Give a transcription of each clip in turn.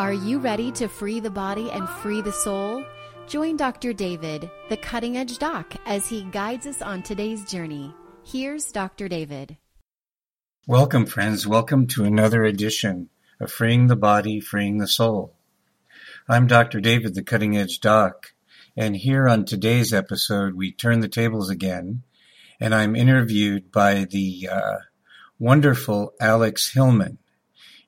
Are you ready to free the body and free the soul? Join Dr. David, the cutting edge doc, as he guides us on today's journey. Here's Dr. David. Welcome, friends. Welcome to another edition of Freeing the Body, Freeing the Soul. I'm Dr. David, the cutting edge doc, and here on today's episode, we turn the tables again, and I'm interviewed by the uh, wonderful Alex Hillman.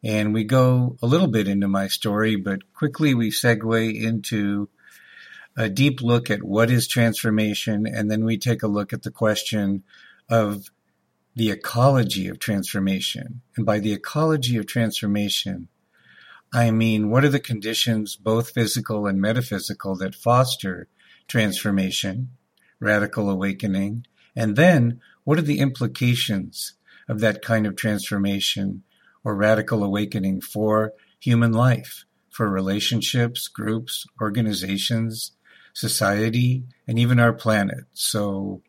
And we go a little bit into my story, but quickly we segue into a deep look at what is transformation, and then we take a look at the question of the ecology of transformation. And by the ecology of transformation, I mean, what are the conditions, both physical and metaphysical, that foster transformation, radical awakening? And then what are the implications of that kind of transformation or radical awakening for human life, for relationships, groups, organizations, society, and even our planet. So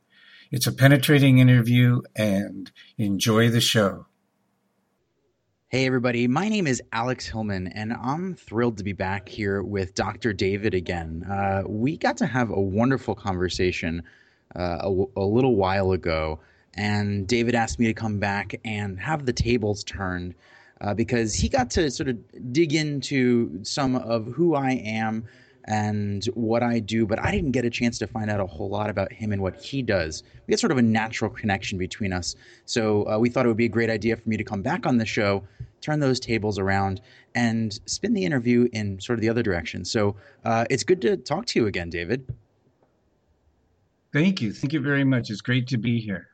it's a penetrating interview and enjoy the show. Hey, everybody. My name is Alex Hillman, and I'm thrilled to be back here with Dr. David again. Uh, we got to have a wonderful conversation uh, a, a little while ago, and David asked me to come back and have the tables turned uh, because he got to sort of dig into some of who I am and what I do, but I didn't get a chance to find out a whole lot about him and what he does. We had sort of a natural connection between us. So uh, we thought it would be a great idea for me to come back on the show, turn those tables around, and spin the interview in sort of the other direction. So uh, it's good to talk to you again, David. Thank you. Thank you very much. It's great to be here.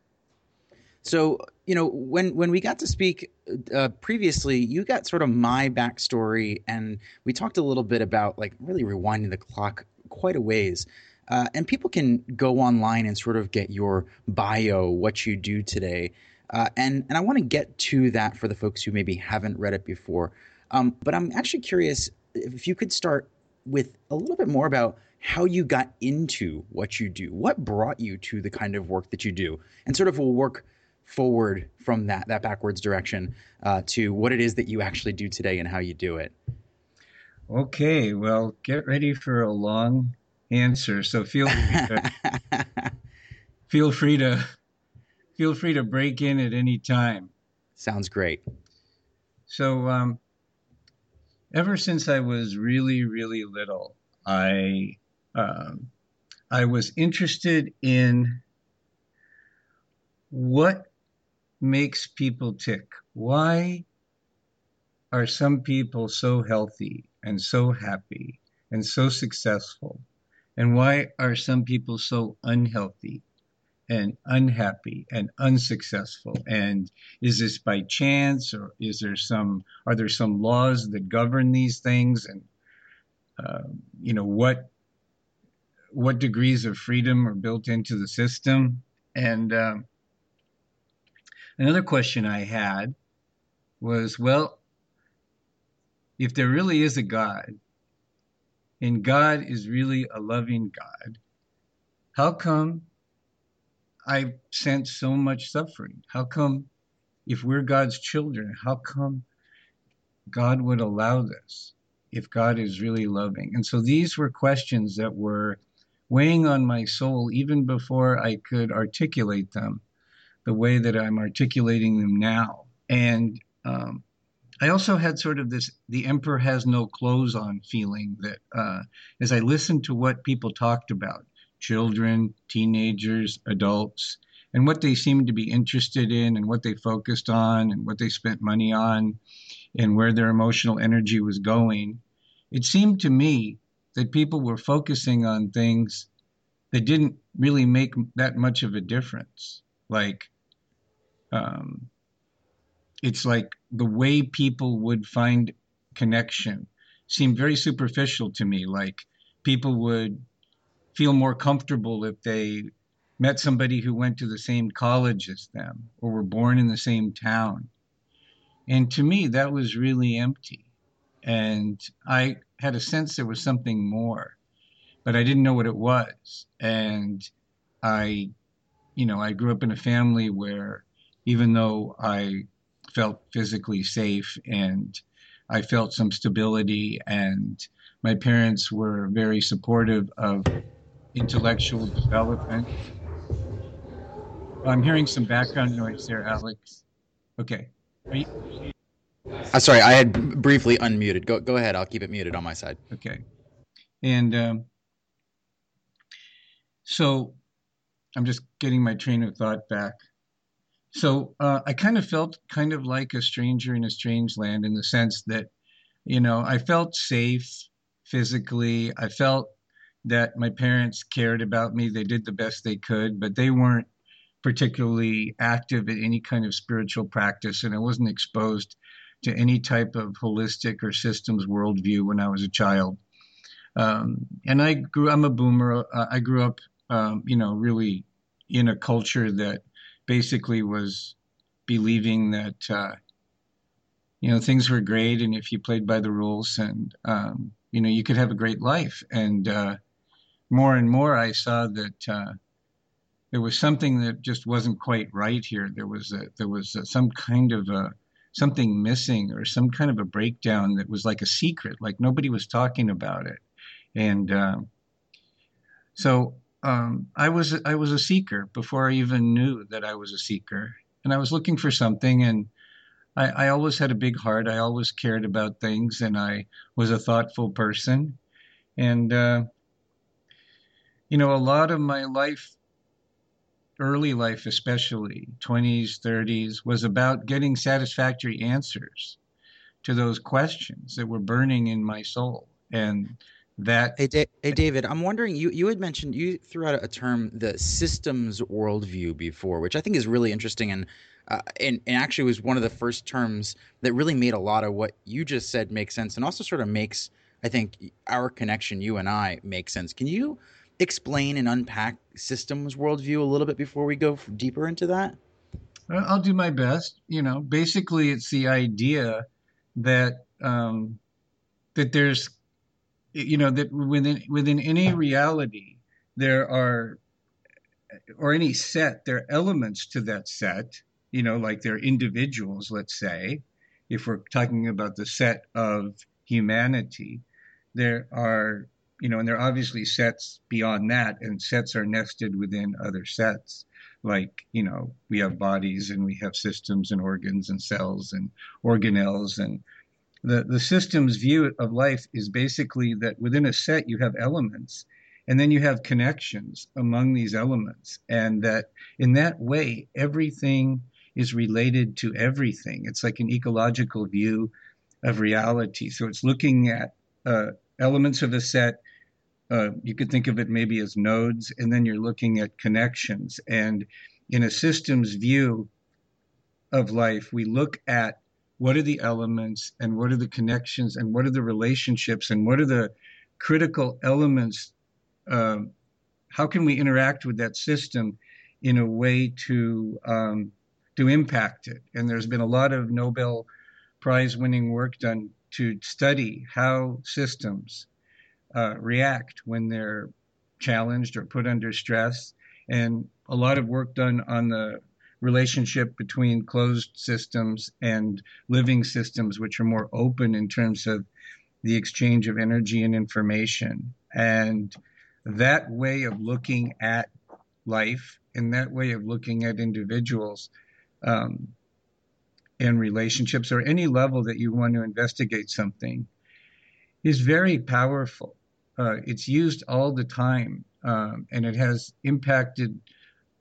So you know when when we got to speak uh, previously, you got sort of my backstory, and we talked a little bit about like really rewinding the clock quite a ways. Uh, and people can go online and sort of get your bio, what you do today. Uh, and and I want to get to that for the folks who maybe haven't read it before. Um, but I'm actually curious if you could start with a little bit more about how you got into what you do. What brought you to the kind of work that you do? And sort of we'll work forward from that that backwards direction uh, to what it is that you actually do today and how you do it. Okay, well, get ready for a long answer. So feel feel free to feel free to break in at any time. Sounds great. So, um, ever since I was really, really little, I um, I was interested in what makes people tick? Why are some people so healthy and so happy and so successful? And why are some people so unhealthy and unhappy and unsuccessful? And is this by chance or is there some, are there some laws that govern these things? And, uh, you know, what, what degrees of freedom are built into the system? And, um, Another question I had was well, if there really is a God, and God is really a loving God, how come I sense so much suffering? How come, if we're God's children, how come God would allow this if God is really loving? And so these were questions that were weighing on my soul even before I could articulate them the way that I'm articulating them now. And um, I also had sort of this the emperor has no clothes on feeling that uh, as I listened to what people talked about children, teenagers, adults, and what they seemed to be interested in and what they focused on and what they spent money on and where their emotional energy was going, it seemed to me that people were focusing on things that didn't really make that much of a difference. Like um, it's like the way people would find connection seemed very superficial to me. Like people would feel more comfortable if they met somebody who went to the same college as them or were born in the same town. And to me, that was really empty. And I had a sense there was something more, but I didn't know what it was. And I, you know, I grew up in a family where even though I felt physically safe and I felt some stability, and my parents were very supportive of intellectual development. I'm hearing some background noise there, Alex. Okay. You... Uh, sorry, I had briefly unmuted. Go go ahead. I'll keep it muted on my side. Okay. And um, so I'm just getting my train of thought back. So uh, I kind of felt kind of like a stranger in a strange land in the sense that, you know, I felt safe physically. I felt that my parents cared about me. They did the best they could, but they weren't particularly active in any kind of spiritual practice, and I wasn't exposed to any type of holistic or systems worldview when I was a child. Um, and I grew. I'm a boomer. Uh, I grew up, um, you know, really in a culture that basically was believing that uh, you know things were great, and if you played by the rules, and um, you know you could have a great life. And uh, more and more, I saw that uh, there was something that just wasn't quite right here. There was a, there was a, some kind of a something missing or some kind of a breakdown that was like a secret, like nobody was talking about it. And uh, so um, I was I was a seeker before I even knew that I was a seeker, and I was looking for something. And I, I always had a big heart. I always cared about things, and I was a thoughtful person. And uh, you know, a lot of my life, early life especially, 20s, 30s, was about getting satisfactory answers to those questions that were burning in my soul. And that hey, da- hey david i'm wondering you, you had mentioned you threw out a term the systems worldview before which i think is really interesting and uh, and, and actually was one of the first terms that really made a lot of what you just said make sense and also sort of makes i think our connection you and i make sense. Can you explain and unpack systems worldview a little bit before we go deeper into that? I'll do my best you know. Basically it's the idea that um, that there's you know that within within any reality there are or any set there are elements to that set you know like there are individuals let's say if we're talking about the set of humanity there are you know and there are obviously sets beyond that and sets are nested within other sets. Like you know we have bodies and we have systems and organs and cells and organelles and the, the system's view of life is basically that within a set you have elements and then you have connections among these elements and that in that way everything is related to everything. It's like an ecological view of reality. So it's looking at uh, elements of a set uh, you could think of it maybe as nodes and then you're looking at connections. And in a systems view of life we look at what are the elements and what are the connections and what are the relationships and what are the critical elements um, how can we interact with that system in a way to um, to impact it? And there's been a lot of nobel prize winning work done to study how systems uh, react when they're challenged or put under stress. And a lot of work done on the relationship between closed systems and living systems, which are more open in terms of the exchange of energy and information. And that way of looking at life and that way of looking at individuals um, and relationships or any level that you want to investigate something is very powerful. Uh, it's used all the time um, and it has impacted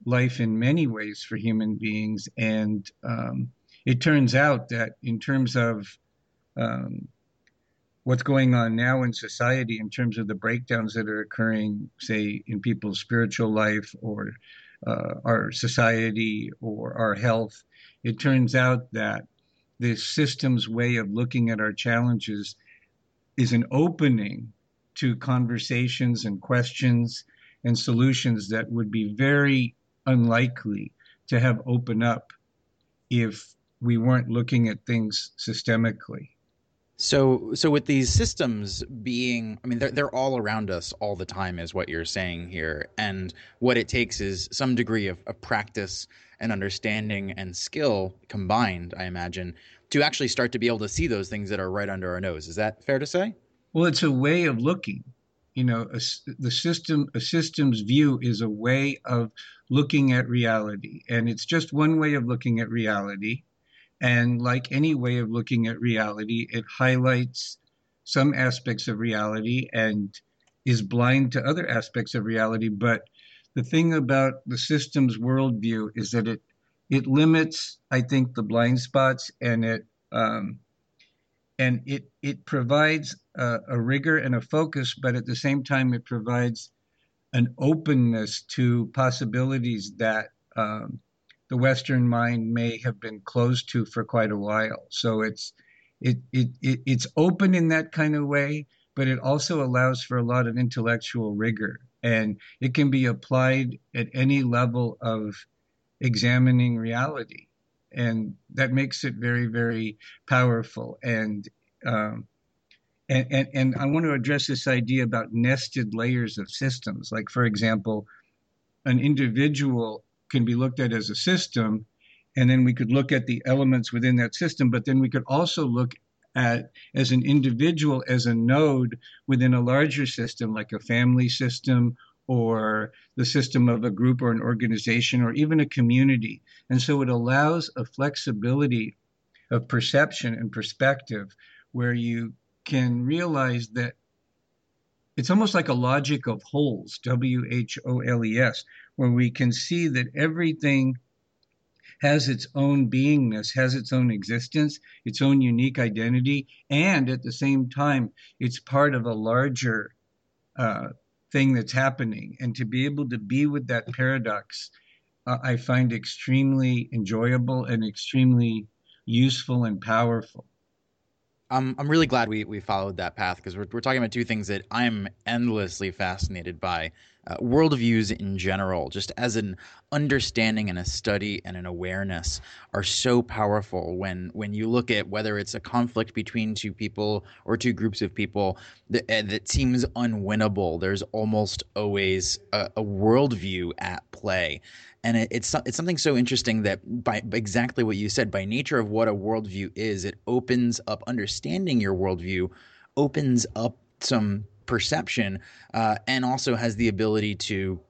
life in many ways for human beings. And um, it turns out that in terms of um, what's going on now in society, in terms of the breakdowns that are occurring, say, in people's spiritual life or uh, our society or our health, it turns out that this system's way of looking at our challenges is an opening to conversations and questions and solutions that would be very unlikely to have opened up if we weren't looking at things systemically. So, so with these systems being, I mean, they're they're all around us all the time, is what you're saying here. And what it takes is some degree of, of practice and understanding and skill combined, I imagine, to actually start to be able to see those things that are right under our nose. Is that fair to say? Well, it's a way of looking. You know, a, the system, a system's view is a way of looking at reality, and it's just one way of looking at reality and like any way of looking at reality, it highlights some aspects of reality and is blind to other aspects of reality. But the thing about the system's worldview is that it it limits, I think, the blind spots, and it um, and it it provides a, a rigor and a focus, but at the same time, it provides an openness to possibilities that um, the Western mind may have been closed to for quite a while. So it's it, it, it it's open in that kind of way, but it also allows for a lot of intellectual rigor, and it can be applied at any level of examining reality, and that makes it very very powerful. And um, and, and, and I want to address this idea about nested layers of systems. Like, for example, an individual can be looked at as a system, and then we could look at the elements within that system, but then we could also look at as an individual as a node within a larger system like a family system or the system of a group or an organization or even a community. And so it allows a flexibility of perception and perspective where you can realize that it's almost like a logic of wholes, W H O L E S, where we can see that everything has its own beingness, has its own existence, its own unique identity, and at the same time, it's part of a larger uh, thing that's happening. And to be able to be with that paradox, uh, I find extremely enjoyable and extremely useful and powerful. I'm I'm really glad we, we followed that path because we're, we're talking about two things that I'm endlessly fascinated by uh, worldviews in general, just as an understanding and a study and an awareness, are so powerful when when you look at whether it's a conflict between two people or two groups of people that, that seems unwinnable. There's almost always a, a worldview at play, and it, it's it's something so interesting that by exactly what you said, by nature of what a worldview is, it opens up understanding your worldview, opens up some perception uh, and also has the ability to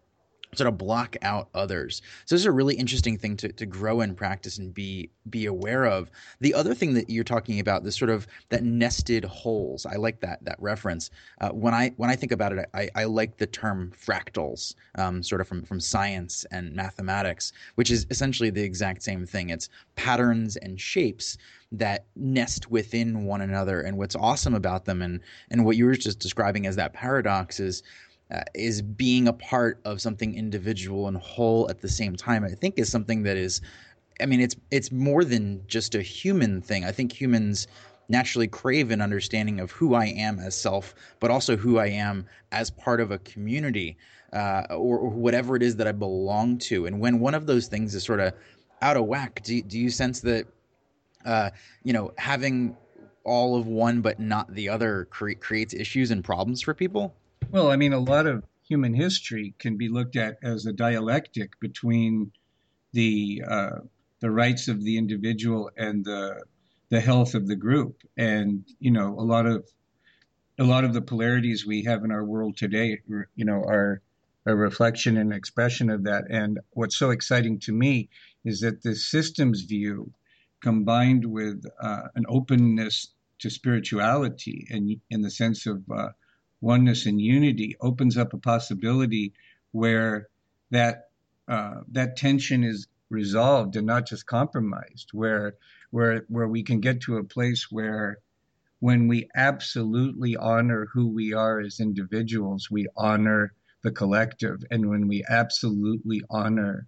sort of block out others. So this is a really interesting thing to, to grow and practice and be be aware of. The other thing that you're talking about, this sort of that nested wholes. I like that that reference. Uh, when I when I think about it, I, I like the term fractals, um, sort of from from science and mathematics, which is essentially the exact same thing. It's patterns and shapes that nest within one another. And what's awesome about them, and and what you were just describing as that paradox is. Uh, is being a part of something individual and whole at the same time. I think is something that is, I mean, it's it's more than just a human thing. I think humans naturally crave an understanding of who I am as self, but also who I am as part of a community uh, or, or, whatever it is that I belong to. And when one of those things is sort of out of whack, do, do you sense that uh, you know, having all of one but not the other cre- creates issues and problems for people? Well, I mean, a lot of human history can be looked at as a dialectic between the uh, the rights of the individual and the the health of the group, and you know, a lot of a lot of the polarities we have in our world today, you know, are a reflection and expression of that. And what's so exciting to me is that the systems view combined with uh, an openness to spirituality and in the sense of uh, oneness and unity opens up a possibility where that uh, that tension is resolved and not just compromised where where where we can get to a place where when we absolutely honor who we are as individuals we honor the collective and when we absolutely honor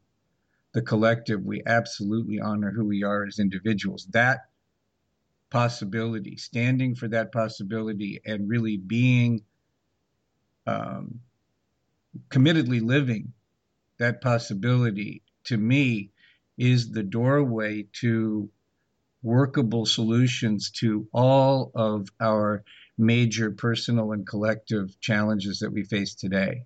the collective, we absolutely honor who we are as individuals. That possibility, standing for that possibility, and really being um, committedly living that possibility, to me, is the doorway to workable solutions to all of our major personal and collective challenges that we face today.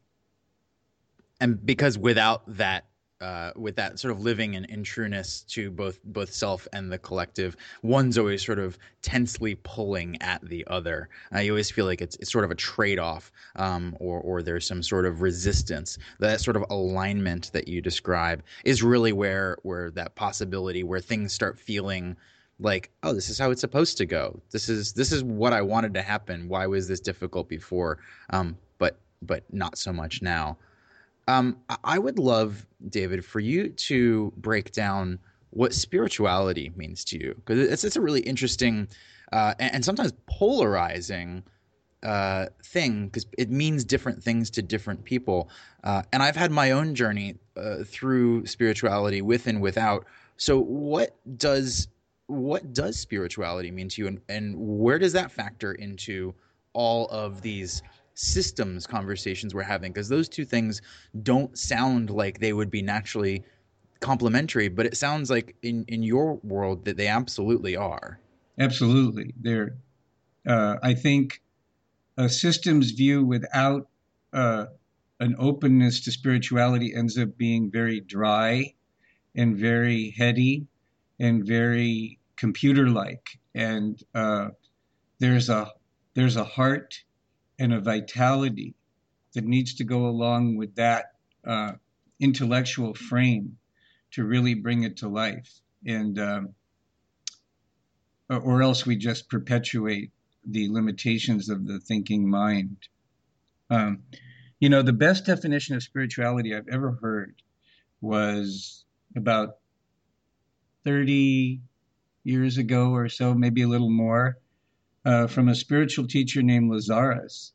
And because without that uh, with that sort of living in, in trueness to both both self and the collective, one's always sort of tensely pulling at the other. Uh, you always feel like it's, it's sort of a trade off, um, or or there's some sort of resistance. That sort of alignment that you describe is really where where that possibility, where things start feeling like oh this is how it's supposed to go this is this is what i wanted to happen why was this difficult before um, but but not so much now um, I would love, David, for you to break down what spirituality means to you, because it's, it's a really interesting uh, and, and, sometimes polarizing uh, thing, because it means different things to different people. Uh, and I've had my own journey uh, through spirituality, with and without. So, what does what does spirituality mean to you, and, and where does that factor into all of these systems conversations we're having because those two things don't sound like they would be naturally complementary but it sounds like in in your world that they absolutely are. Absolutely. They're uh, i think a systems view without uh, an openness to spirituality ends up being very dry and very heady and very computer like and uh, there's a there's a heart and a vitality that needs to go along with that uh, intellectual frame to really bring it to life. And um, or else we just perpetuate the limitations of the thinking mind. Um, you know, the best definition of spirituality I've ever heard was about 30 years ago or so, maybe a little more uh, from a spiritual teacher named Lazaris.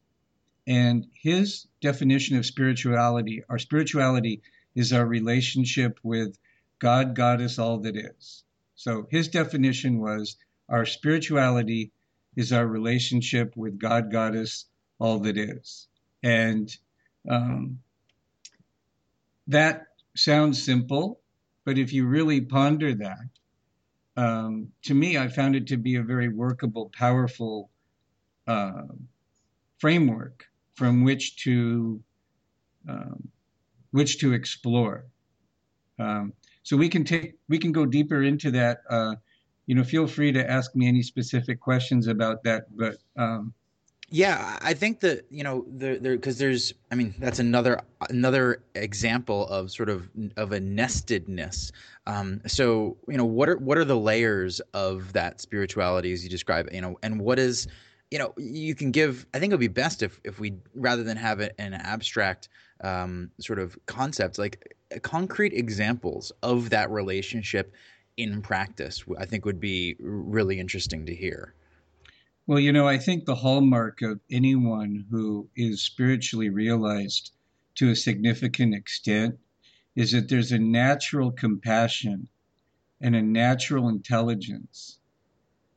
And his definition of spirituality, our spirituality is our relationship with God, Goddess, all that is. So his definition was our spirituality is our relationship with God, Goddess, all that is. And um, that sounds simple, but if you really ponder that, um, to me, I found it to be a very workable, powerful uh, framework from which to um, which to explore. Um, so we can take we can go deeper into that. Uh, you know, feel free to ask me any specific questions about that. But um, yeah, I think that you know there because there's I mean that's another another example of sort of of a nestedness. Um, so you know what are what are the layers of that spirituality as you describe you know and what is you know you can give I think it would be best if if we rather than have it an abstract um, sort of concept like concrete examples of that relationship in practice I think would be really interesting to hear. Well, you know, I think the hallmark of anyone who is spiritually realized to a significant extent is that there's a natural compassion and a natural intelligence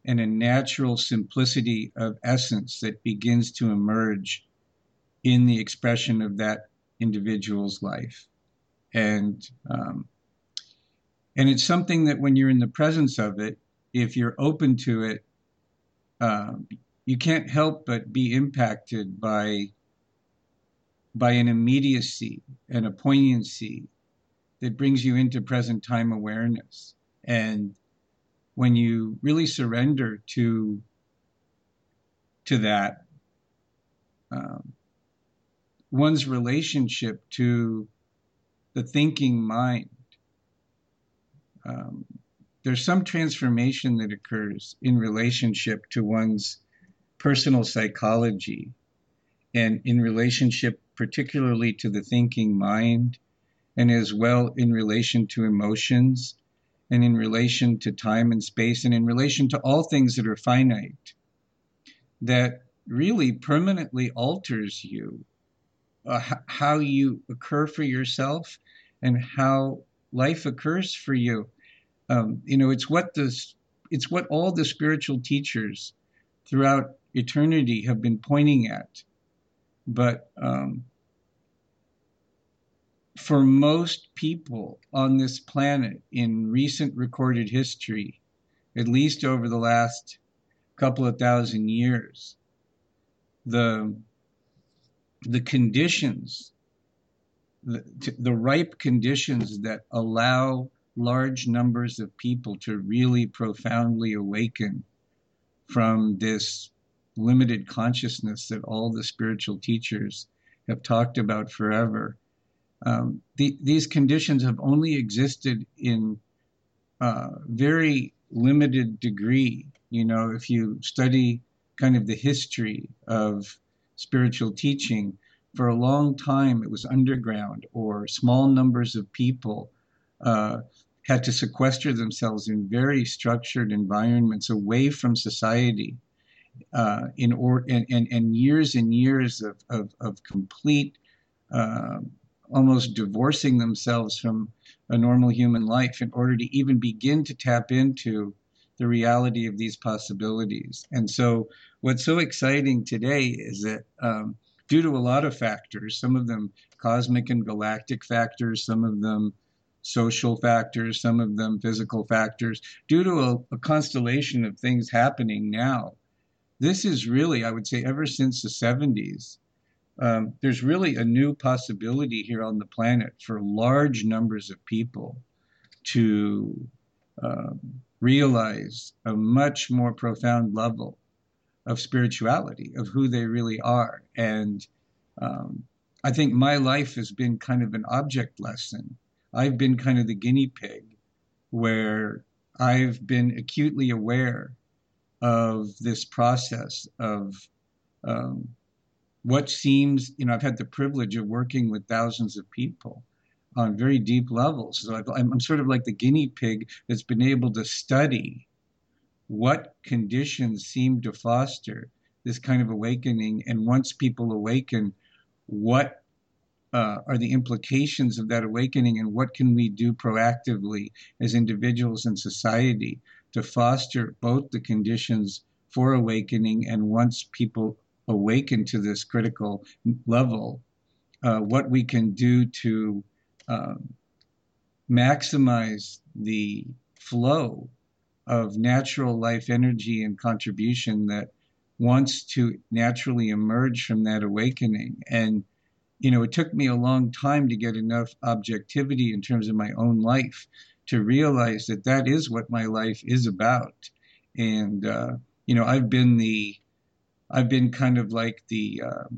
and a natural simplicity of essence that begins to emerge in the expression of that individual's life. And um, and it's something that when you're in the presence of it, if you're open to it, um, you can't help but be impacted by by an immediacy and a poignancy that brings you into present time awareness. And when you really surrender to to that, um, one's relationship to the thinking mind um, there's some transformation that occurs in relationship to one's personal psychology and in relationship particularly to the thinking mind and as well in relation to emotions and in relation to time and space and in relation to all things that are finite that really permanently alters you uh, how you occur for yourself and how life occurs for you um, you know, it's what this, it's what all the spiritual teachers throughout eternity have been pointing at. But um, for most people on this planet in recent recorded history, at least over the last couple of thousand years, the the conditions, the, the ripe conditions that allow large numbers of people to really profoundly awaken from this limited consciousness that all the spiritual teachers have talked about forever. Um, the, these conditions have only existed in uh, very limited degree. You know, if you study kind of the history of spiritual teaching, for a long time it was underground or small numbers of people uh, had to sequester themselves in very structured environments away from society uh, in or and, and, and years and years of, of, of complete uh, almost divorcing themselves from a normal human life in order to even begin to tap into the reality of these possibilities. And so, what's so exciting today is that um, due to a lot of factors, some of them cosmic and galactic factors, some of them social factors, some of them physical factors, due to a, a constellation of things happening now. This is really, I would say, ever since the 70s, um, there's really a new possibility here on the planet for large numbers of people to um, realize a much more profound level of spirituality, of who they really are. And um, I think my life has been kind of an object lesson I've been kind of the guinea pig where I've been acutely aware of this process of um, what seems, you know, I've had the privilege of working with thousands of people on very deep levels. So i am sort of like the guinea pig that's been able to study what conditions seem to foster this kind of awakening. And once people awaken, what uh, are the implications of that awakening and what can we do proactively as individuals and society to foster both the conditions for awakening and once people awaken to this critical level, uh, what we can do to um, maximize the flow of natural life energy and contribution that wants to naturally emerge from that awakening. And you know, it took me a long time to get enough objectivity in terms of my own life to realize that that is what my life is about. And, uh, you know, I've been the, I've been kind of like the, uh,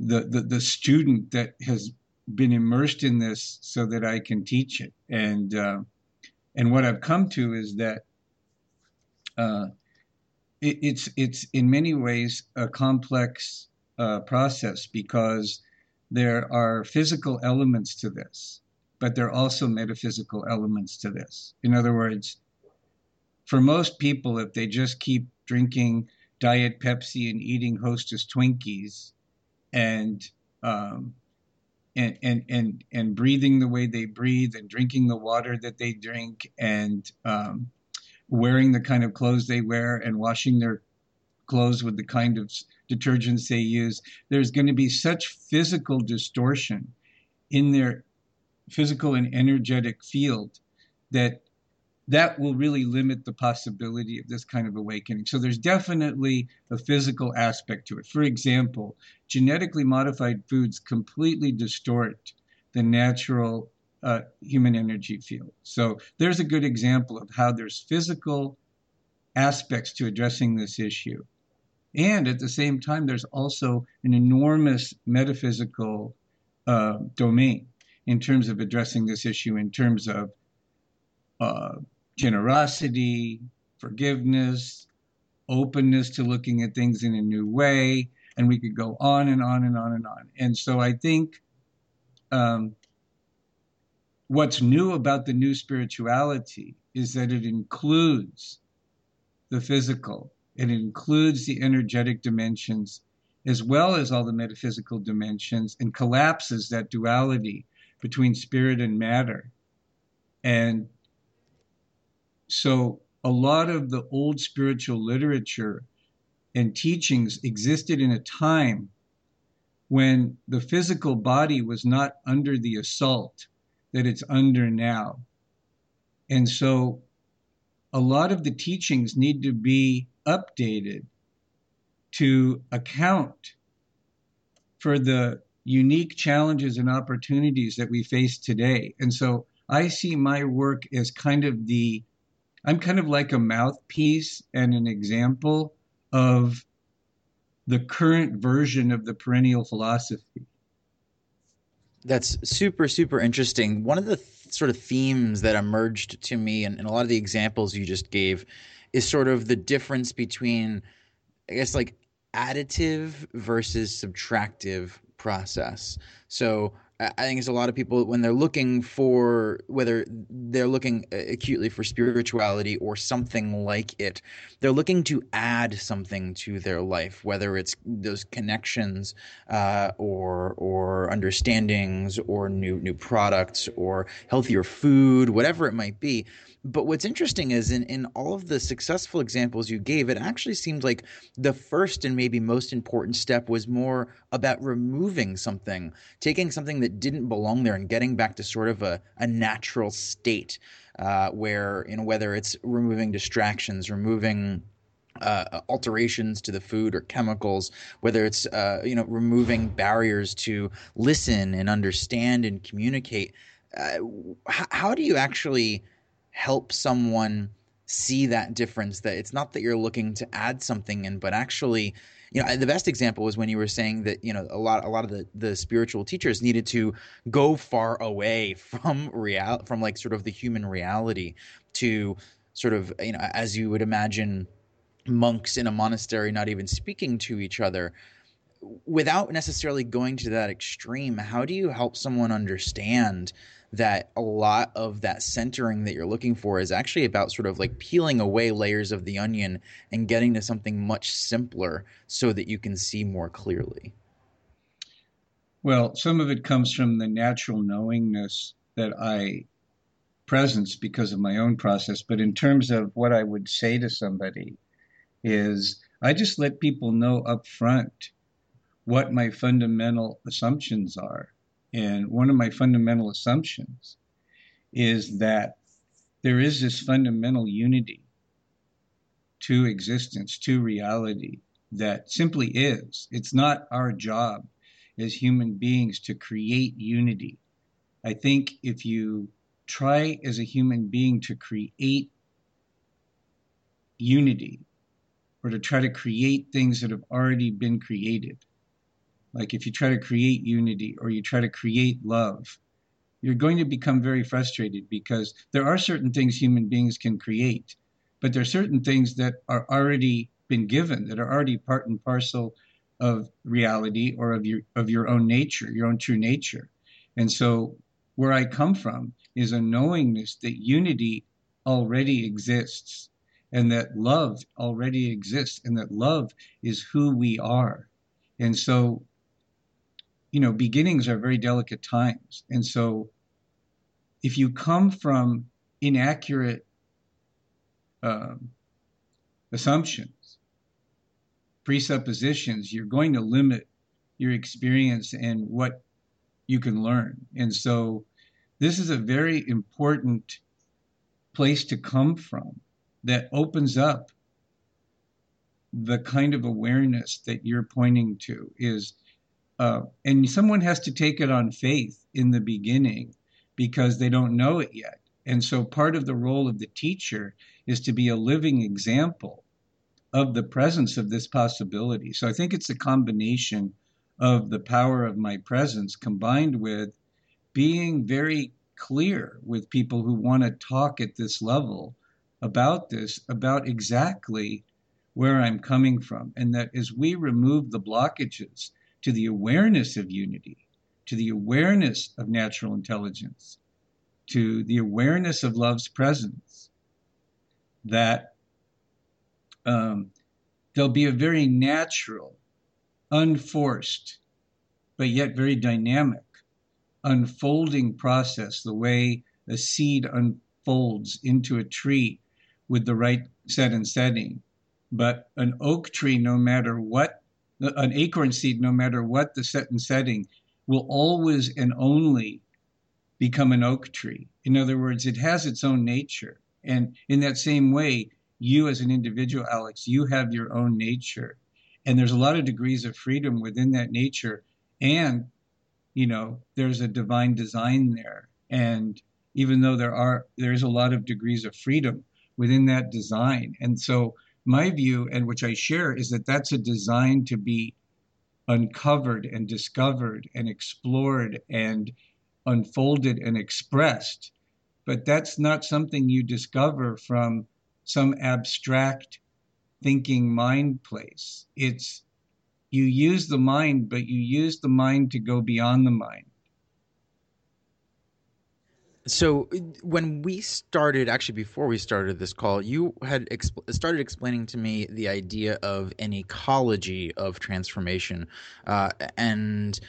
the, the, the student that has been immersed in this so that I can teach it. And, uh, and what I've come to is that, uh, it, it's, it's in many ways a complex uh, process because there are physical elements to this, but there are also metaphysical elements to this. In other words, for most people, if they just keep drinking Diet Pepsi and eating Hostess Twinkies and um, and, and and and breathing the way they breathe and drinking the water that they drink and um, wearing the kind of clothes they wear and washing their clothes with the kind of detergents they use, there's going to be such physical distortion in their physical and energetic field that that will really limit the possibility of this kind of awakening. So there's definitely a physical aspect to it. For example, genetically modified foods completely distort the natural uh, human energy field. So there's a good example of how there's physical aspects to addressing this issue. And at the same time, there's also an enormous metaphysical uh, domain in terms of addressing this issue, in terms of uh, generosity, forgiveness, openness to looking at things in a new way. And we could go on and on and on and on. And so I think um, what's new about the new spirituality is that it includes the physical it includes the energetic dimensions as well as all the metaphysical dimensions and collapses that duality between spirit and matter. And so a lot of the old spiritual literature and teachings existed in a time when the physical body was not under the assault that it's under now. And so a lot of the teachings need to be updated to account for the unique challenges and opportunities that we face today. And so I see my work as kind of the, I'm kind of like a mouthpiece and an example of the current version of the perennial philosophy. That's super, super interesting. One of the th- sort of themes that emerged to me and, and a lot of the examples you just gave is sort of the difference between, I guess, like additive versus subtractive process. So I think it's a lot of people when they're looking for whether they're looking acutely for spirituality or something like it, they're looking to add something to their life, whether it's those connections uh, or or understandings or new new products or healthier food, whatever it might be. But what's interesting is in, in all of the successful examples you gave, it actually seemed like the first and maybe most important step was more about removing something, taking something that didn't belong there and getting back to sort of a, a natural state uh, where, you know, whether it's removing distractions, removing uh, alterations to the food or chemicals, whether it's uh, you know removing barriers to listen and understand and communicate. Uh, how, how do you actually help someone see that difference that it's not that you're looking to add something in but actually you know the best example was when you were saying that you know a lot a lot of the the spiritual teachers needed to go far away from real from like sort of the human reality to sort of you know as you would imagine monks in a monastery not even speaking to each other without necessarily going to that extreme how do you help someone understand that a lot of that centering that you're looking for is actually about sort of like peeling away layers of the onion and getting to something much simpler so that you can see more clearly. Well, some of it comes from the natural knowingness that I presence because of my own process. But in terms of what I would say to somebody, is I just let people know up front what my fundamental assumptions are and one of my fundamental assumptions is that there is this fundamental unity to existence, to reality that simply is. It's not our job as human beings to create unity. I think if you try as a human being to create unity or to try to create things that have already been created, like if you try to create unity or you try to create love, you're going to become very frustrated because there are certain things human beings can create, but there are certain things that are already been given, that are already part and parcel of reality or of your of your own nature, your own true nature. And so where I come from is a knowingness that unity already exists and that love already exists and that love is who we are. And so you know, beginnings are very delicate times. And so if you come from inaccurate um, assumptions, presuppositions, you're going to limit your experience and what you can learn. And so this is a very important place to come from that opens up the kind of awareness that you're pointing to is uh, and someone has to take it on faith in the beginning because they don't know it yet. And so part of the role of the teacher is to be a living example of the presence of this possibility. So I think it's a combination of the power of my presence combined with being very clear with people who want to talk at this level about this, about exactly where I'm coming from. And that as we remove the blockages, to the awareness of unity, to the awareness of natural intelligence, to the awareness of love's presence, that um, there'll be a very natural, unforced, but yet very dynamic unfolding process, the way a seed unfolds into a tree with the right set and setting. But an oak tree, no matter what an acorn seed, no matter what the set and setting, will always and only become an oak tree. In other words, it has its own nature. And in that same way, you as an individual, Alex, you have your own nature. And there's a lot of degrees of freedom within that nature. And, you know, there's a divine design there. And even though there are, there's a lot of degrees of freedom within that design. And so my view, and which I share, is that that's a design to be uncovered and discovered and explored and unfolded and expressed. But that's not something you discover from some abstract thinking mind place. It's you use the mind, but you use the mind to go beyond the mind. So when we started, actually before we started this call, you had exp- started explaining to me the idea of an ecology of transformation, uh, and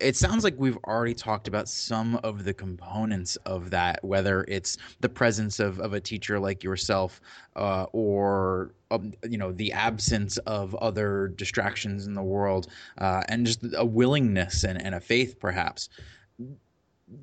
it sounds like we've already talked about some of the components of that, whether it's the presence of, of a teacher like yourself, uh, or um, you know the absence of other distractions in the world, uh, and just a willingness and, and a faith, perhaps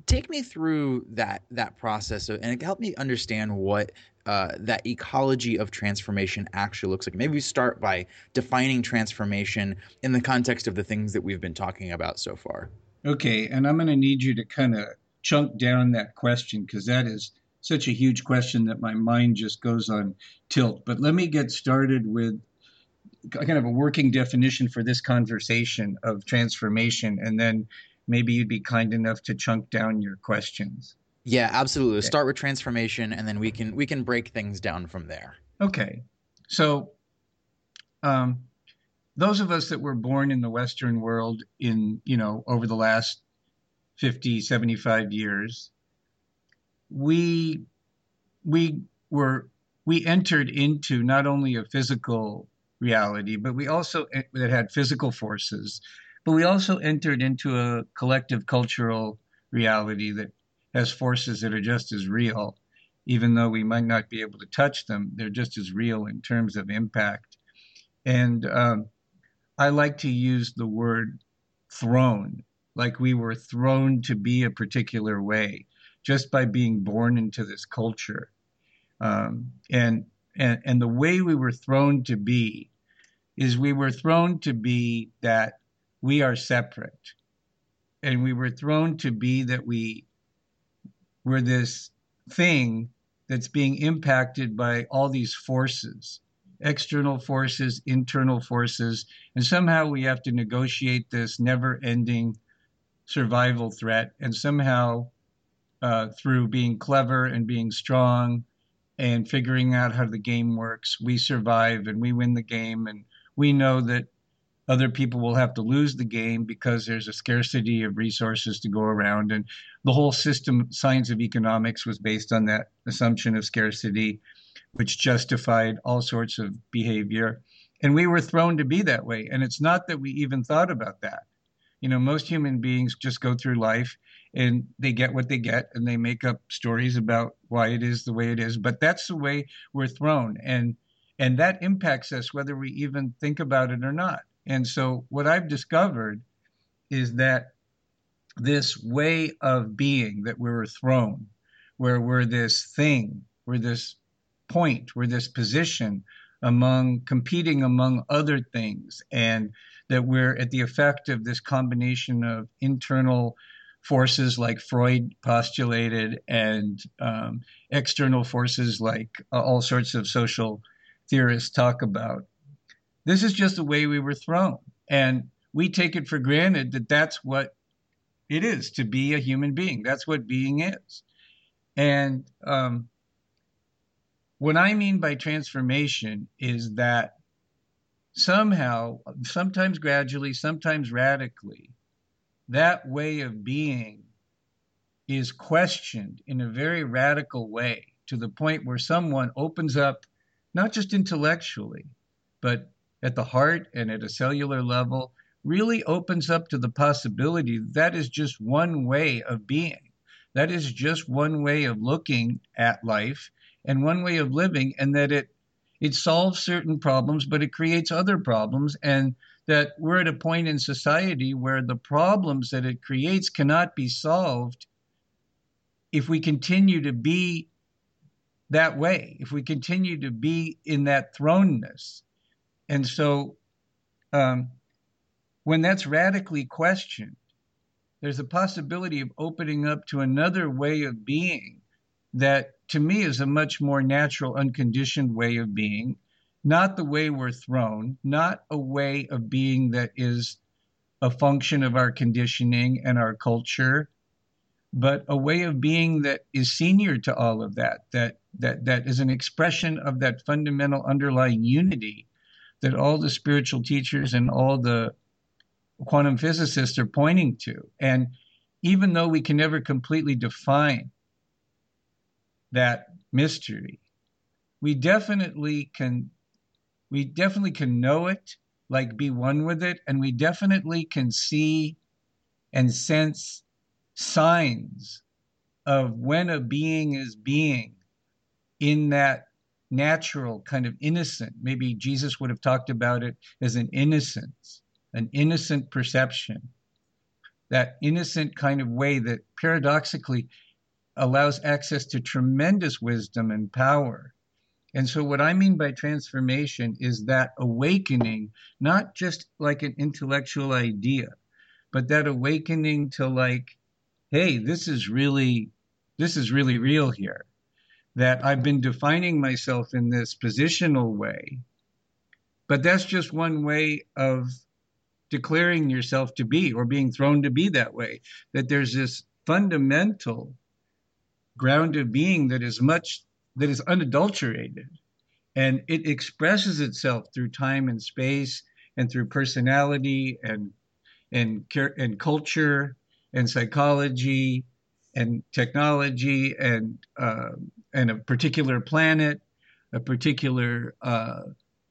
take me through that that process of, and help me understand what uh, that ecology of transformation actually looks like. Maybe we start by defining transformation in the context of the things that we've been talking about so far. Okay, and I'm going to need you to kind of chunk down that question because that is such a huge question that my mind just goes on tilt. But let me get started with kind of a working definition for this conversation of transformation and then maybe you'd be kind enough to chunk down your questions. Yeah, absolutely. Okay. Start with transformation, and then we can we can break things down from there. Okay, so um, those of us that were born in the Western world in you know over the last 50, 75 years, we we were we entered into not only a physical reality, but we also that had physical forces but we also entered into a collective cultural reality that has forces that are just as real, even though we might not be able to touch them. They're just as real in terms of impact. And um, I like to use the word thrown, like we were thrown to be a particular way just by being born into this culture. Um, and, and, and the way we were thrown to be is we were thrown to be that we are separate. And we were thrown to be that we were this thing that's being impacted by all these forces external forces, internal forces, and somehow we have to negotiate this never ending survival threat. And somehow, uh, through being clever and being strong and figuring out how the game works, we survive and we win the game. And we know that other people will have to lose the game because there's a scarcity of resources to go around. And the whole system, science of economics, was based on that assumption of scarcity, which justified all sorts of behavior. And we were thrown to be that way. And it's not that we even thought about that. You know, most human beings just go through life and they get what they get and they make up stories about why it is the way it is. But that's the way we're thrown. And and that impacts us whether we even think about it or not. And so, what I've discovered is that this way of being that we were thrown, where we're this thing, we're this point, we're this position among competing among other things, and that we're at the effect of this combination of internal forces like Freud postulated and um, external forces like uh, all sorts of social theorists talk about. This is just the way we were thrown. And we take it for granted that that's what it is to be a human being. That's what being is. And um, what I mean by transformation is that somehow, sometimes gradually, sometimes radically, that way of being is questioned in a very radical way to the point where someone opens up, not just intellectually, but at the heart and at a cellular level really opens up to the possibility that is just one way of being. That is just one way of looking at life and one way of living, and that it it solves certain problems, but it creates other problems, and that we're at a point in society where the problems that it creates cannot be solved if we continue to be that way, if we continue to be in that thrownness. And so um, when that's radically questioned, there's a possibility of opening up to another way of being that to me is a much more natural, unconditioned way of being, not the way we're thrown, not a way of being that is a function of our conditioning and our culture, but a way of being that is senior to all of that, that that that is an expression of that fundamental underlying unity that all the spiritual teachers and all the quantum physicists are pointing to. And even though we can never completely define that mystery, we definitely can we definitely can know it, like be one with it, and we definitely can see and sense signs of when a being is being in that natural kind of innocent. Maybe jesus would have talked about it as an innocence an innocent perception. That innocent kind of way that paradoxically allows access to tremendous wisdom and power. And so, what I mean by transformation is that awakening, not just like an intellectual idea, but that awakening to like, hey, this is really, this is really real here. That I've been defining myself in this positional way, but that's just one way of declaring yourself to be or being thrown to be that way. That there's this fundamental ground of being that is much that is unadulterated and it expresses itself through time and space and through personality and and and culture and psychology and technology and uh, and a particular planet, a particular uh,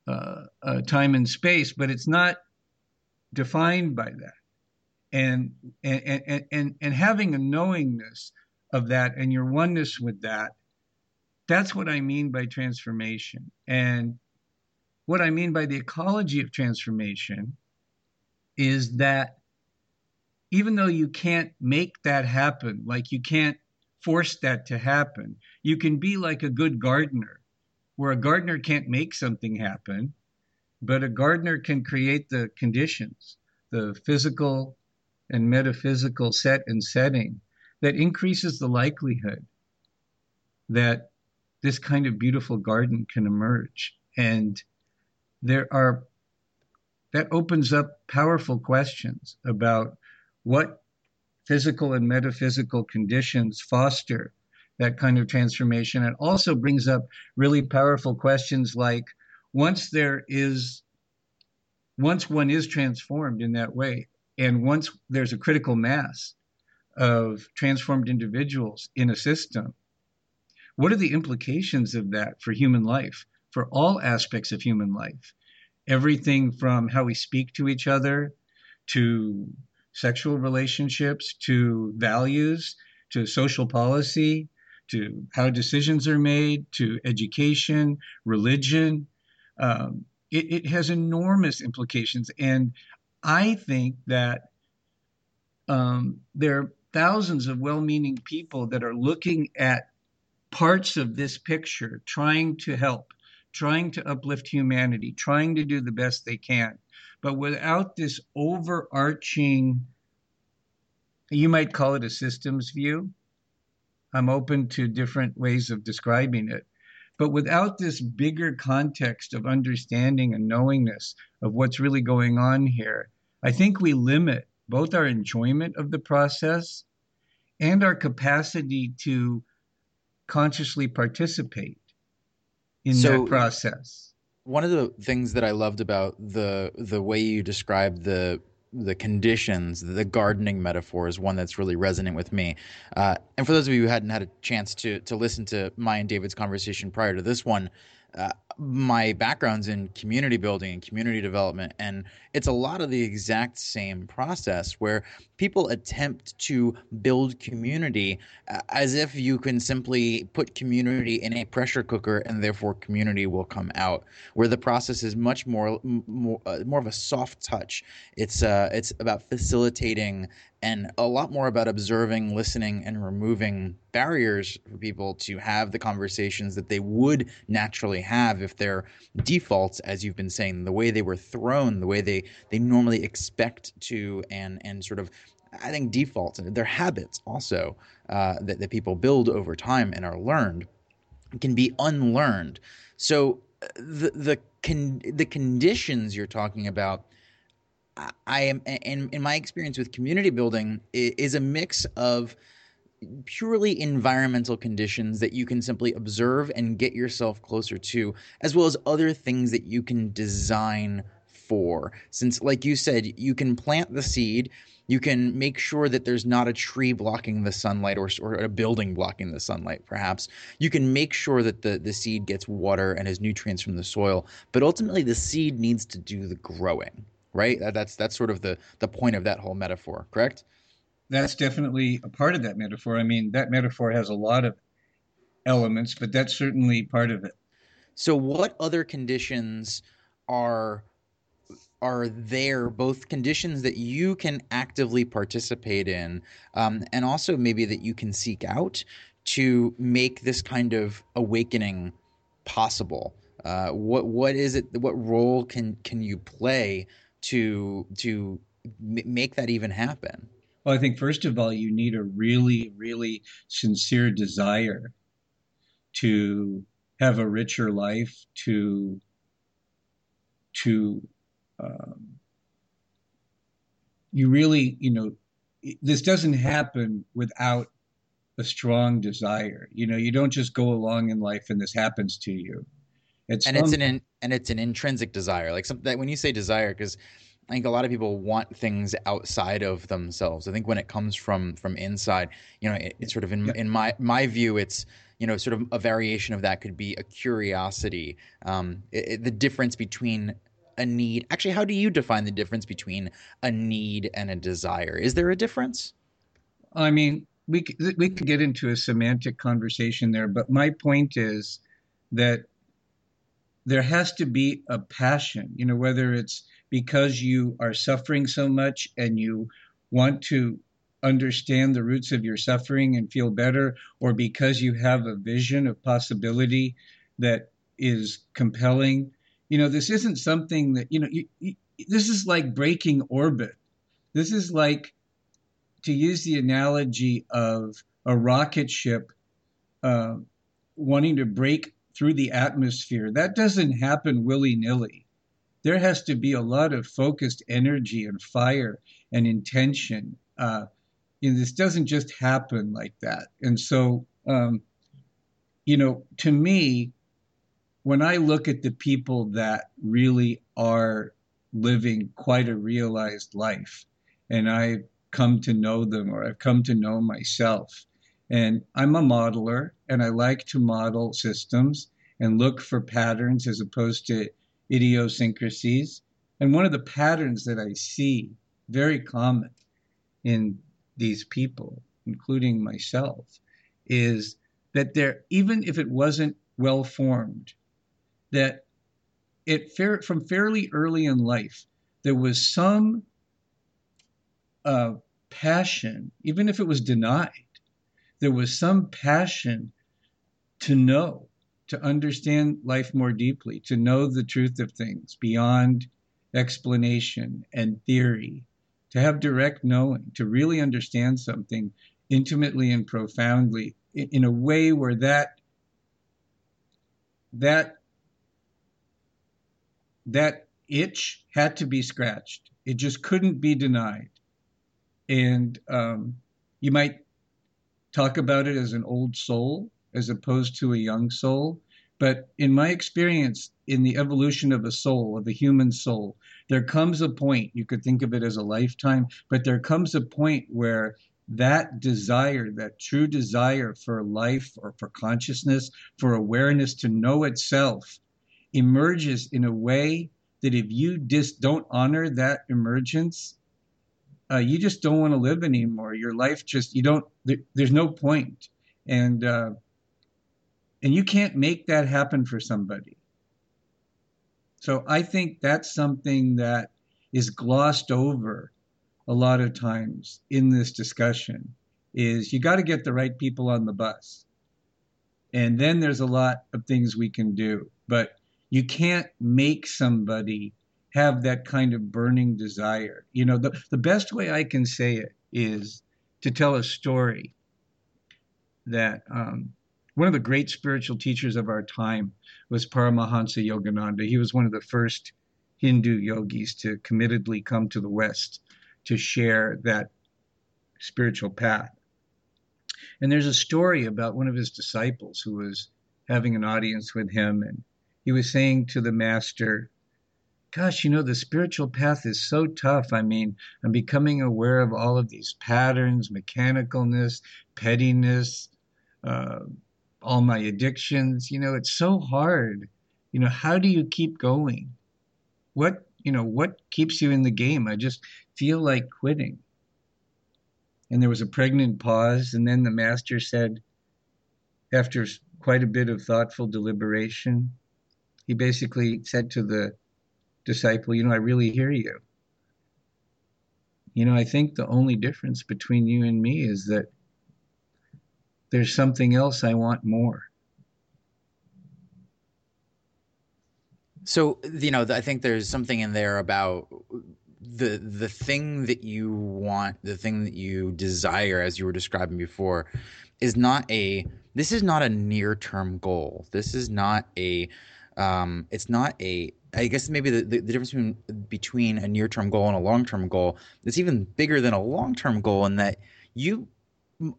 uh, uh time and space, but it's not defined by that. And and and and, and having a knowingness of that and your oneness with that that's what I mean by transformation. And what I mean by the ecology of transformation is that even though you can't make that happen, like you can't force that to happen, you can be like a good gardener, where a gardener can't make something happen, but a gardener can create the conditions, the physical and metaphysical set and setting that increases the likelihood that this kind of beautiful garden can emerge. And there are, that opens up powerful questions about what physical and metaphysical conditions foster that kind of transformation. It also brings up really powerful questions like once there is, once one is transformed in that way, and once there's a critical mass of transformed individuals in a system, what are the implications of that for human life, for all aspects of human life? Everything from how we speak to each other, to sexual relationships, to values, to social policy, to how decisions are made, to education, religion. Um, it, it has enormous implications. And I think that um, there are thousands of well meaning people that are looking at parts of this picture trying to help, trying to uplift humanity, trying to do the best they can. But without this overarching, you might call it a systems view. I'm open to different ways of describing it. But without this bigger context of understanding and knowingness of what's really going on here, I think we limit both our enjoyment of the process and our capacity to consciously participate in so, that process. One of the things that I loved about the the way you described the the conditions, the gardening metaphor is one that's really resonant with me. Uh, and for those of you who hadn't had a chance to to listen to my and David's conversation prior to this one, my background's in community building and community development, and it's a lot of the exact same process where people attempt to build community uh, as if you can simply put community in a pressure cooker and therefore community will come out. Where the process is much more more, uh, more of a soft touch. It's uh, it's about facilitating and a lot more about observing, listening, and removing barriers for people to have the conversations that they would naturally have if their defaults, as you've been saying, the way they were thrown, the way they they normally expect to, and and sort of I think defaults, and their habits also uh, that, that people build over time and are learned can be unlearned. So uh, the the con- the conditions you're talking about I am in my experience with community building is a mix of purely environmental conditions that you can simply observe and get yourself closer to as well as other things that you can design for. Since like you said you can plant the seed you can make sure that there's not a tree blocking the sunlight or, or a building blocking the sunlight perhaps. You can make sure that the, the seed gets water and has nutrients from the soil but ultimately the seed needs to do the growing right? That's that's sort of the the point of that whole metaphor, correct? That's definitely a part of that metaphor. I mean, that metaphor has a lot of elements, but that's certainly part of it. So, what other conditions are are there? Both conditions that you can actively participate in, um, and also maybe that you can seek out to make this kind of awakening possible. Uh, what what is it? What role can can you play to to m- make that even happen? Well, I think first of all, you need a really, really sincere desire to have a richer life, to to um, you really, you know, this doesn't happen without a strong desire. You know, you don't just go along in life and this happens to you. It's and it's an in, and it's an intrinsic desire. Like some that when you say desire, because I think a lot of people want things outside of themselves. I think when it comes from from inside, you know, it, it's sort of in yeah. in my my view, it's you know, sort of a variation of that could be a curiosity. Um, it, it, the difference between a need. Actually, how do you define the difference between a need and a desire? Is there a difference? I mean, we we could get into a semantic conversation there, but my point is that there has to be a passion, you know, whether it's because you are suffering so much and you want to understand the roots of your suffering and feel better, or because you have a vision of possibility that is compelling. You know, this isn't something that, you know, you, you, this is like breaking orbit. This is like, to use the analogy of a rocket ship uh, wanting to break through the atmosphere. That doesn't happen willy nilly. There has to be a lot of focused energy and fire and intention. Uh, you know, this doesn't just happen like that. And so, um, you know, to me, when I look at the people that really are living quite a realized life, and I've come to know them or I've come to know myself, and I'm a modeler and I like to model systems and look for patterns as opposed to idiosyncrasies. And one of the patterns that I see very common in these people, including myself, is that there, even if it wasn't well formed, that it fair, from fairly early in life, there was some uh, passion, even if it was denied, there was some passion to know, to understand life more deeply, to know the truth of things beyond explanation and theory, to have direct knowing, to really understand something intimately and profoundly in a way where that that that itch had to be scratched. It just couldn't be denied. And um, you might talk about it as an old soul as opposed to a young soul. But in my experience, in the evolution of a soul, of a human soul, there comes a point, you could think of it as a lifetime, but there comes a point where that desire, that true desire for life or for consciousness, for awareness to know itself, emerges in a way that if you just don't honor that emergence, uh, you just don't want to live anymore. Your life just you don't. There, there's no point, and uh, and you can't make that happen for somebody. So I think that's something that is glossed over a lot of times in this discussion is you got to get the right people on the bus. And then there's a lot of things we can do. But you can't make somebody have that kind of burning desire. You know, the, the best way I can say it is to tell a story that um, one of the great spiritual teachers of our time was Paramahansa Yogananda. He was one of the first Hindu yogis to committedly come to the West to share that spiritual path. And there's a story about one of his disciples who was having an audience with him, and he was saying to the master, Gosh, you know, the spiritual path is so tough. I mean, I'm becoming aware of all of these patterns, mechanicalness, pettiness, uh, all my addictions. You know, it's so hard. You know, how do you keep going? What, you know, what keeps you in the game? I just feel like quitting. And there was a pregnant pause. And then the master said, after quite a bit of thoughtful deliberation, he basically said to the disciple, You know, I really hear you. You know, I think the only difference between you and me is that there's something else I want more. So, you know, I think there's something in there about the the thing that you want, the thing that you desire as you were describing before is not a this is not a near-term goal. This is not a um, it's not a I guess maybe the, the, the, difference between, between a near term goal and a long term goal is even bigger than a long term goal in that you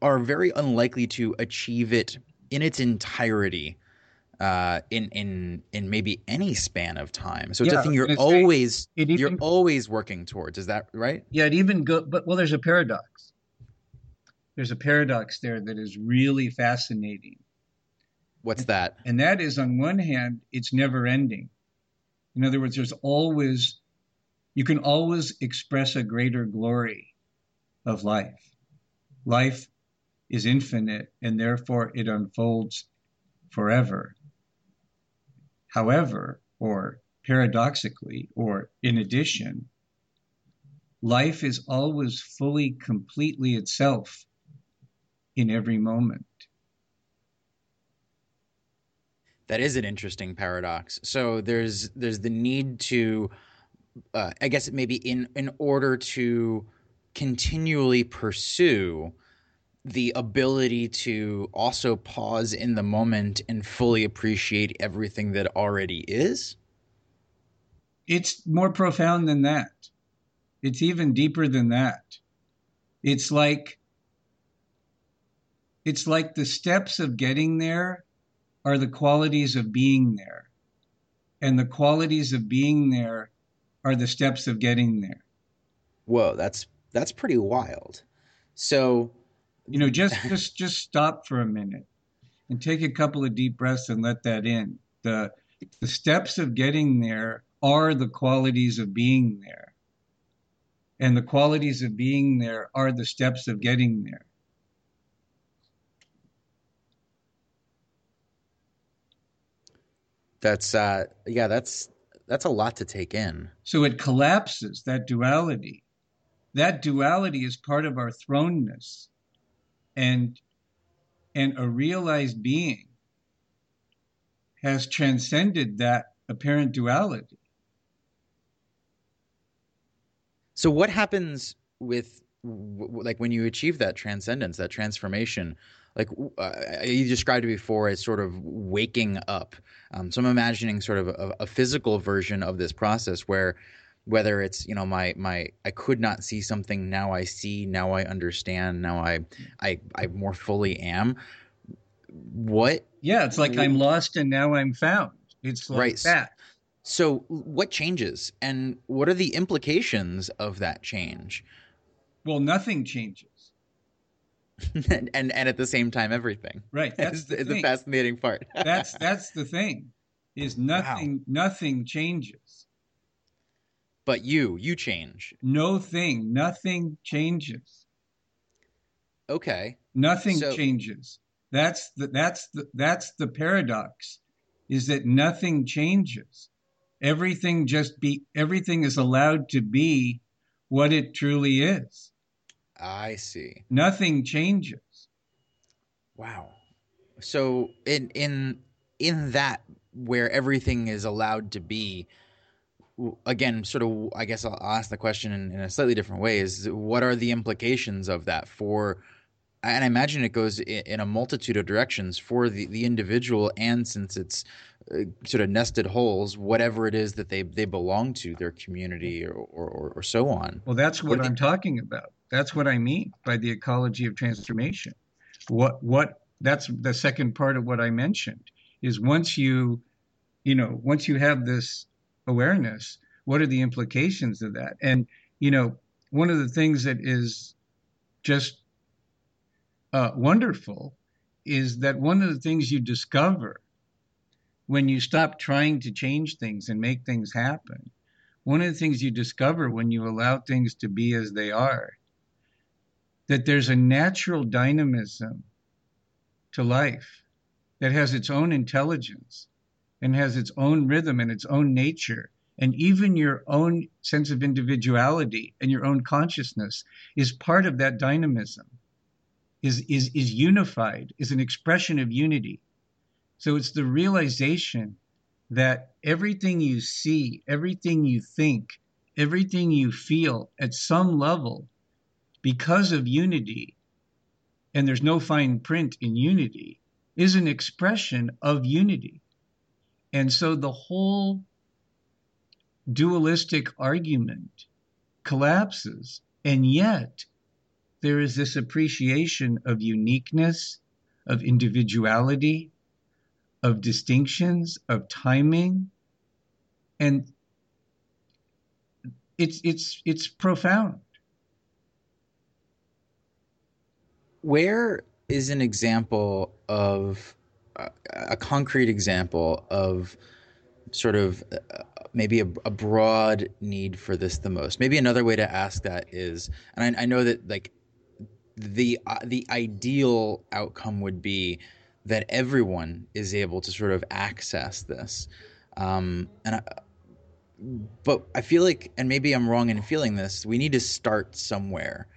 are very unlikely to achieve it in its entirety uh, in in in maybe any span of time. So it's yeah, a thing you're always even, you're always working towards. Is that right? Yeah, it even go. But well, there's a paradox. There's a paradox there that is really fascinating. What's that? And that is, on one hand, it's never ending. In other words, there's always you can always express a greater glory of life. Life is infinite and therefore it unfolds forever. However, or paradoxically, or in addition, life is always fully, completely itself in every moment. That is an interesting paradox. So there's there's the need to, uh, I guess maybe in in order to continually pursue the ability to also pause in the moment and fully appreciate everything that already is? It's more profound than that. It's even deeper than that. It's like it's like the steps of getting there are the qualities of being there. And the qualities of being there are the steps of getting there. Whoa, that's that's pretty wild. So, you know, just just just stop for a minute and take a couple of deep breaths and let that in. The the steps of getting there are the qualities of being there. And the qualities of being there are the steps of getting there. That's uh yeah, that's that's a lot to take in. So it collapses that duality. That duality is part of our thrownness. And and a realized being has transcended that apparent duality. So what happens with like when you achieve that transcendence that transformation like uh, you described it before as sort of waking up. Um, so i'm imagining sort of a, a physical version of this process where whether it's you know my my I could not see something now I see now I understand now I I I more fully am. What yeah it's like I'm lost and now I'm found. It's like right. that. So what changes and what are the implications of that change? Well nothing changes and, and, and at the same time everything right that's the, the, fascinating part that's that's the thing is nothing wow. nothing changes but you, you change. No thing, nothing changes. Okay. Nothing so, changes. That's the that's the that's the paradox is that nothing changes. Everything just be everything is allowed to be what it truly is. I see. Nothing changes. Wow. So in in in that where everything is allowed to be again sort of i guess i'll ask the question in, in, a slightly different way is what are the implications of that for and i imagine it goes in, in a multitude of directions for the, the individual and since it's uh, sort of nested wholes whatever it is that they, they belong to their community or, or, or so on well that's what, what i'm they... talking about that's what i mean by the ecology of transformation. What what that's the second part of what i mentioned is once you you know once you have this awareness what are the implications of that? And you know one of the things that is just uh, wonderful is that one of the things you discover when you stop trying to change things and make things happen one of the things you discover when you allow things to be as they are that there's a natural dynamism to life that has its own intelligence and has its own rhythm and its own nature. And even your own sense of individuality and your own consciousness is part of that dynamism, is, is, is unified, is an expression of unity. So it's the realization that everything you see, everything you think, everything you feel at some level, because of unity, and there's no fine print in unity, is an expression of unity. And so the whole dualistic argument collapses. And yet, there is this appreciation of uniqueness, of individuality, of distinctions, of timing. And it's, it's, it's profound. Where is an example of a concrete example of sort of uh, maybe a, a, broad need for this the most. Maybe another way to ask that is, and I, I know that like the uh, the ideal outcome would be that everyone is able to sort of access this, um, and I, but I feel like, and maybe I'm wrong in feeling this. We need to start somewhere.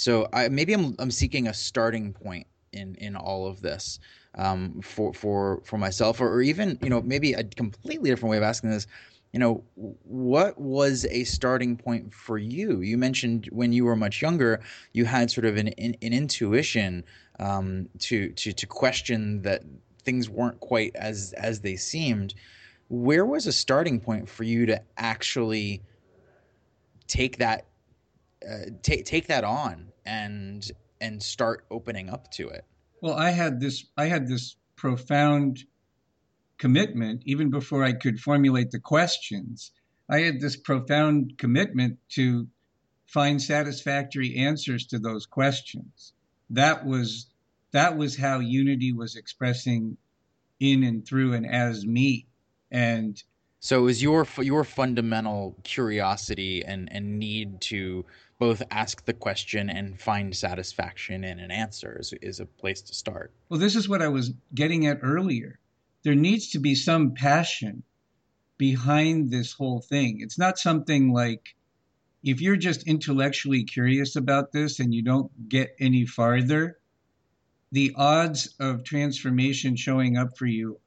So I, maybe I'm I'm seeking a starting point in in all of this um, for for for myself, or, or even you know maybe a completely different way of asking this. You know, what was a starting point for you? You mentioned when you were much younger, you had sort of an an, an intuition um, to to to question that things weren't quite as as they seemed. Where was a starting point for you to actually take that uh, take take that on and and start opening up to it? Well, I had this I had this profound commitment even before I could formulate the questions. I had this profound commitment to find satisfactory answers to those questions. That was that was how unity was expressing in and through and as me. And so it was your your fundamental curiosity and and need to both ask the question and find satisfaction in an answer is, is a place to start. Well, this is what I was getting at earlier. There needs to be some passion behind this whole thing. It's not something like if you're just intellectually curious about this and you don't get any farther, the odds of transformation showing up for you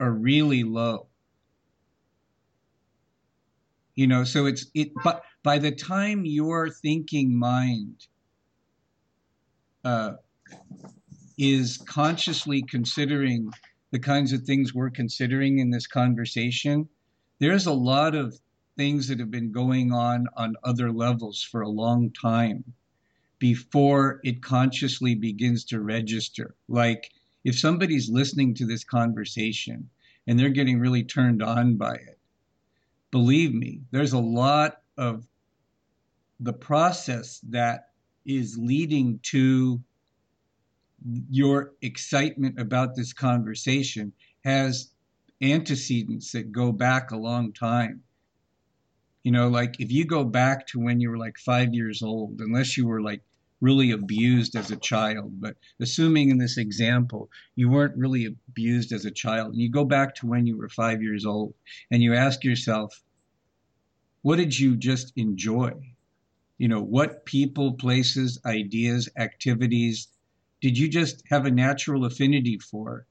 are really low. You know, so it's it but by the time your thinking mind uh, is consciously considering the kinds of things we're considering in this conversation, there's a lot of things that have been going on on other levels for a long time before it consciously begins to register. Like if somebody's listening to this conversation and they're getting really turned on by it, believe me, there's a lot of the process that is leading to your excitement about this conversation has antecedents that go back a long time. You know, like if you go back to when you were like five years old, unless you were like really abused as a child, but assuming in this example you weren't really abused as a child, and you go back to when you were five years old and you ask yourself, what did you just enjoy? You know, what people, places, ideas, activities did you just have a natural affinity for?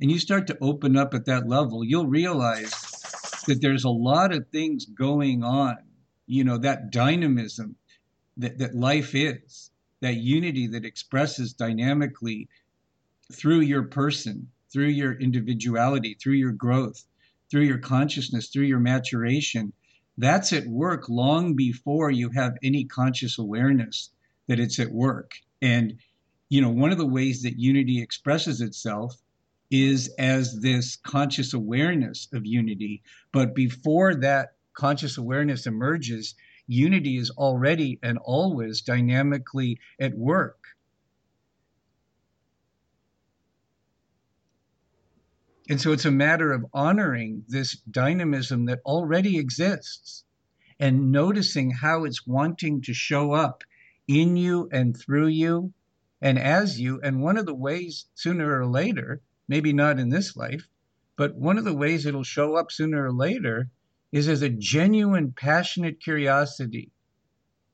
And you start to open up at that level, you'll realize that there's a lot of things going on. You know, that dynamism that, that life is, that unity that expresses dynamically through your person, through your individuality, through your growth, through your consciousness, through your maturation. That's at work long before you have any conscious awareness that it's at work. And, you know, one of the ways that unity expresses itself is as this conscious awareness of unity. But before that conscious awareness emerges, unity is already and always dynamically at work. And so it's a matter of honoring this dynamism that already exists and noticing how it's wanting to show up in you and through you and as you. And one of the ways, sooner or later, maybe not in this life, but one of the ways it'll show up sooner or later is as a genuine, passionate curiosity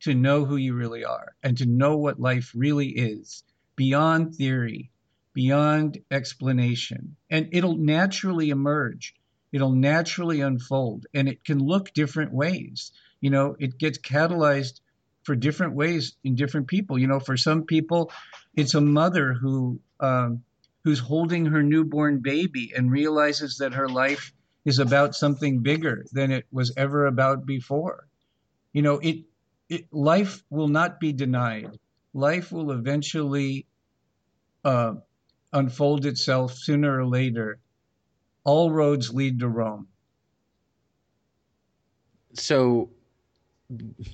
to know who you really are and to know what life really is beyond theory, beyond explanation. And it'll naturally emerge, it'll naturally unfold, and it can look different ways. You know, it gets catalyzed for different ways in different people. You know, for some people, it's a mother who um, who's holding her newborn baby and realizes that her life is about something bigger than it was ever about before. You know, it, it life will not be denied. Life will eventually uh, unfold itself sooner or later. All roads lead to Rome. So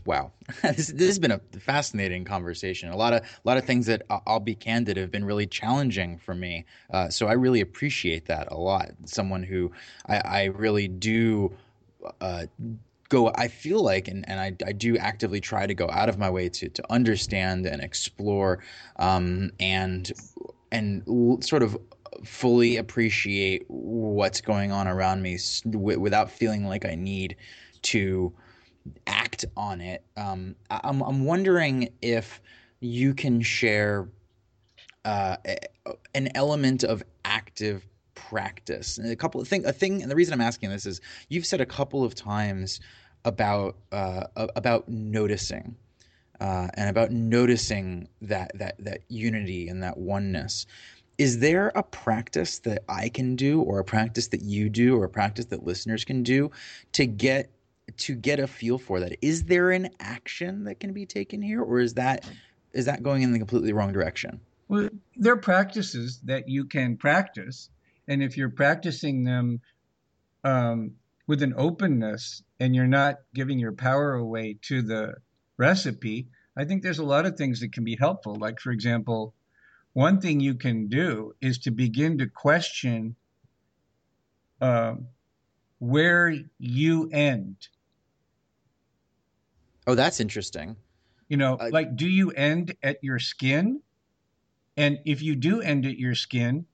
wow, this, this, has been a fascinating conversation. A lot of a lot of things that I'll be candid have been really challenging for me. Uh, so I really appreciate that a lot. Someone who I, I really do. Uh, go i feel like and, and I, I do actively try to go out of my way to, to understand and explore um, and and l- sort of fully appreciate what's going on around me without feeling like i need to act on it. Um, I'm, I'm wondering if you can share uh, an element of active practice. And a couple of thing, a thing, and the reason I'm asking this is you've said a couple of times about uh, about noticing. Uh, and about noticing that that that unity and that oneness. Is there a practice that I can do, or a practice that you do, or a practice that listeners can do to get to get a feel for that. Is there an action that can be taken here, or is that is that going in the completely wrong direction? Well, there are practices that you can practice, and if you're practicing them um, with an openness and you're not giving your power away to the recipe, I think there's a lot of things that can be helpful. Like, for example, one thing you can do is to begin to question uh, where you end Oh, that's interesting. You know, uh, like, do you end at your skin? And if you do end at your skin,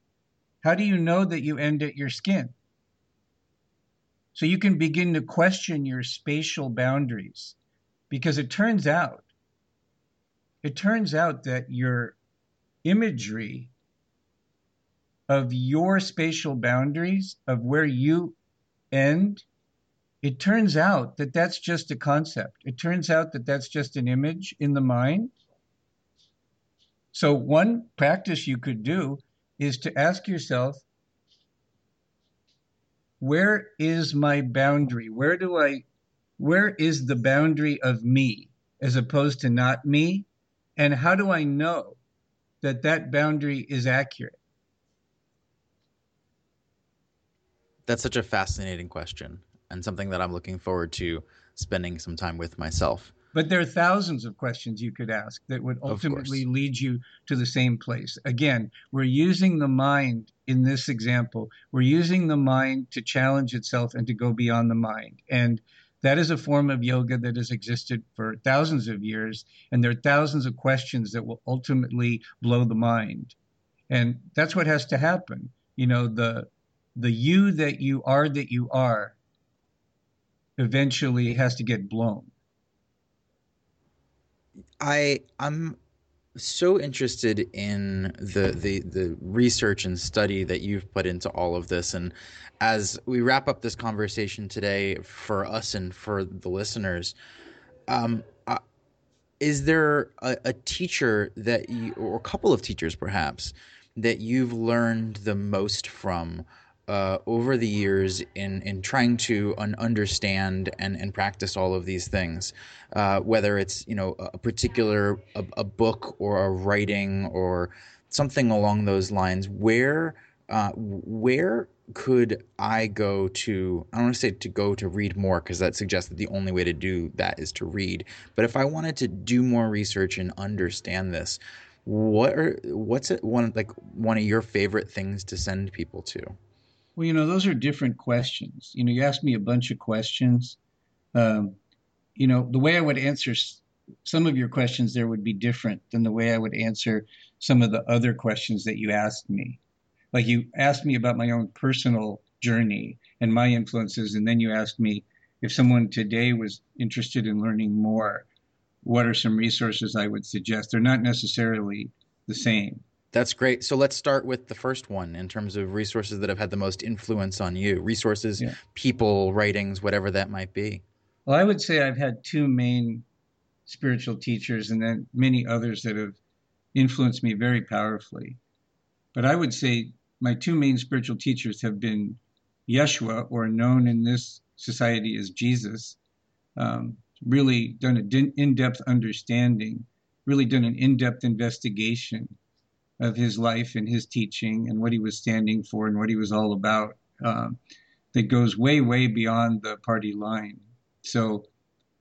how do you know that you end at your skin? So you can begin to question your spatial boundaries because it turns out, it turns out that your imagery of your spatial boundaries, of where you end it turns out that that's just a concept. It turns out that that's just an image in the mind. So, one practice you could do is to ask yourself, where is my boundary? Where do I, where is the boundary of me as opposed to not me? And how do I know that that boundary is accurate? That's such a fascinating question and something that I'm looking forward to spending some time with myself. But there are thousands of questions you could ask that would ultimately lead you to the same place. Again, we're using the mind in this example. We're using the mind to challenge itself and to go beyond the mind. And that is a form of yoga that has existed for thousands of years. And there are thousands of questions that will ultimately blow the mind. And that's what has to happen. You know, the the you that you are that you are eventually has to get blown. I I'm so interested in the the the research and study that you've put into all of this and as we wrap up this conversation today for us and for the listeners um, uh, is there a, a teacher that you or a couple of teachers perhaps that you've learned the most from uh, over the years in in trying to un- understand and, and practice all of these things, uh, whether it's you know a particular a, a, book or a writing or something along those lines, where uh, where could I go to? I don't want to say to go to read more because that suggests that the only way to do that is to read. But if I wanted to do more research and understand this, what are what's it, one like one of your favorite things to send people to? Well, you know, those are different questions. You know, you asked me a bunch of questions. Um, you know, the way I would answer some of your questions there would be different than the way I would answer some of the other questions that you asked me. Like you asked me about my own personal journey and my influences, and then you asked me if someone today was interested in learning more, what are some resources I would suggest? They're not necessarily the same. That's great. So let's start with the first one in terms of resources that have had the most influence on you. Resources, yeah. people, writings, whatever that might be. Well, I would say I've had two main spiritual teachers and then many others that have influenced me very powerfully. But I would say my two main spiritual teachers have been Yeshua, or known in this society as Jesus, um, really done an in depth understanding, really done an in depth investigation of his life and his teaching and what he was standing for and what he was all about um, that goes way, way beyond the party line. So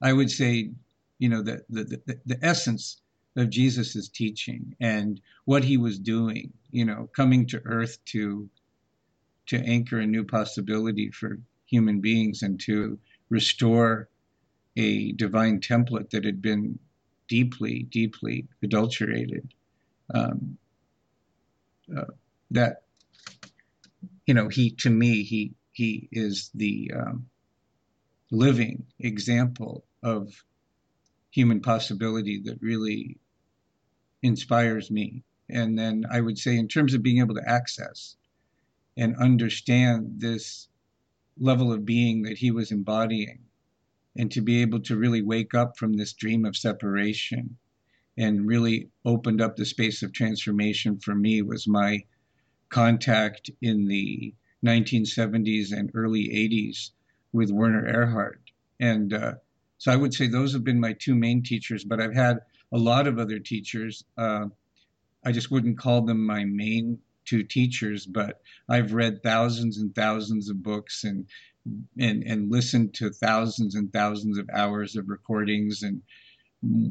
I would say, you know, the, the, the, the essence of Jesus's teaching and what he was doing, you know, coming to earth to to anchor a new possibility for human beings and to restore a divine template that had been deeply, deeply adulterated. Um, uh, that you know he to me he he is the um, living example of human possibility that really inspires me. And then i would say in terms of being able to access and understand this level of being that he was embodying and to be able to really wake up from this dream of separation and really opened up the space of transformation for me was my contact in the 1970s and early 80s with Werner Erhard. And uh, so I would say those have been my two main teachers, but I've had a lot of other teachers. Uh, I just wouldn't call them my main two teachers, but I've read thousands and thousands of books and and and listened to thousands and thousands of hours of recordings and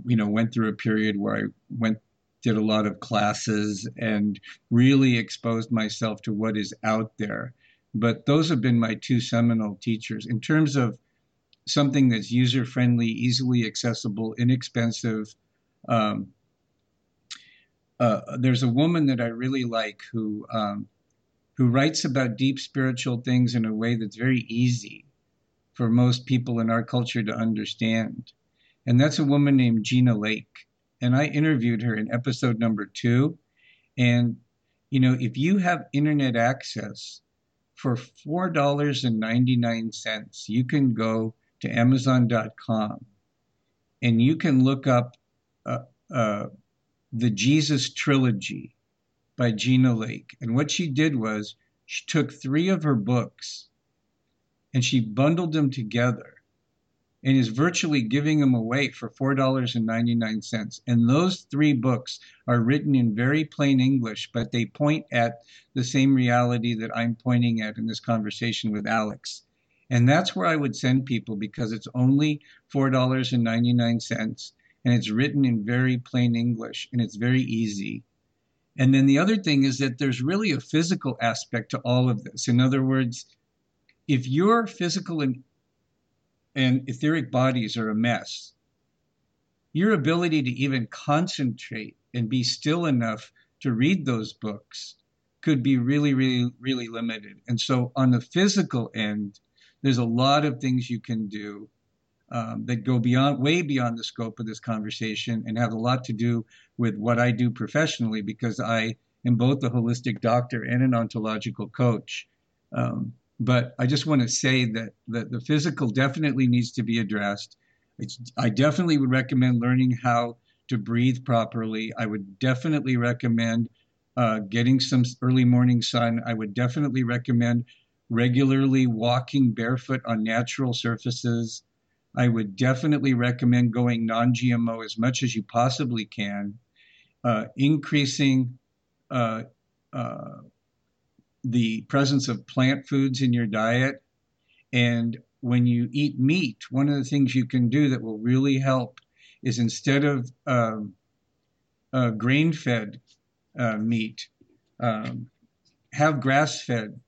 you know, went through a period where I went did a lot of classes and really exposed myself to what is out there. But those have been my two seminal teachers in terms of something that's user friendly, easily accessible, inexpensive. Um, uh, there's a woman that I really like who um, who writes about deep spiritual things in a way that's very easy for most people in our culture to understand and that's a woman named Gina Lake. And I interviewed her in episode number two. And, you know, if you have internet access for $4.99, you can go to Amazon.com and you can look up uh, uh, the Jesus Trilogy by Gina Lake. And what she did was she took three of her books and she bundled them together and is virtually giving them away for $4.99. And those three books are written in very plain English, but they point at the same reality that I'm pointing at in this conversation with Alex. And that's where I would send people because it's only $4.99 and it's written in very plain English and it's very easy. And then the other thing is that there's really a physical aspect to all of this. In other words, if your physical and and etheric bodies are a mess, your ability to even concentrate and be still enough to read those books could be really, really, really limited. And so, on the physical end, there's a lot of things you can do um, that go beyond, way beyond the scope of this conversation and have a lot to do with what I do professionally because I am both a holistic doctor and an ontological coach. Um, but I just want to say that, that the physical definitely needs to be addressed. It's, I definitely would recommend learning how to breathe properly. I would definitely recommend uh, getting some early morning sun. I would definitely recommend regularly walking barefoot on natural surfaces. I would definitely recommend going non GMO as much as you possibly can, uh, increasing uh, uh, the presence of plant foods in your diet. And when you eat meat, one of the things you can do that will really help is instead of um, uh, grain fed uh, meat, um, have grass fed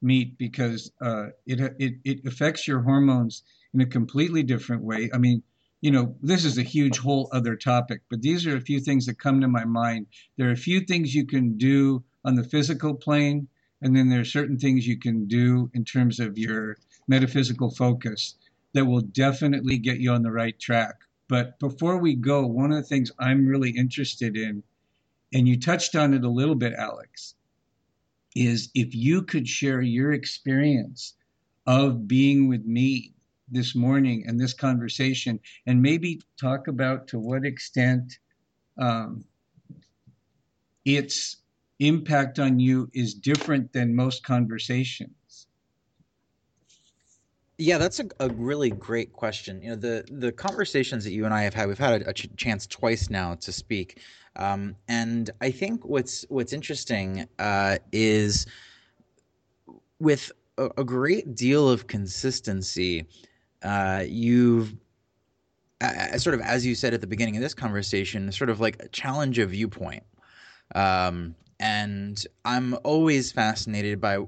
meat because uh, it, it, it affects your hormones in a completely different way. I mean, you know, this is a huge whole other topic, but these are a few things that come to my mind. There are a few things you can do on the physical plane, and then there are certain things you can do in terms of your metaphysical focus that will definitely get you on the right track. But before we go, one of the things I'm really interested in, and you touched on it a little bit, Alex, is if you could share your experience of being with me this morning and this conversation, and maybe talk about to what extent um, its impact on you is different than most conversations. Yeah, that's a, a really great question. You know, the the conversations that you and I have had, we've had a, a ch- chance twice now to speak, um, and I think what's what's interesting uh, is with a, a, great deal of consistency uh, you've uh, sort of as you said at the beginning of this conversation, sort of like challenge a viewpoint. Um, and I'm always fascinated by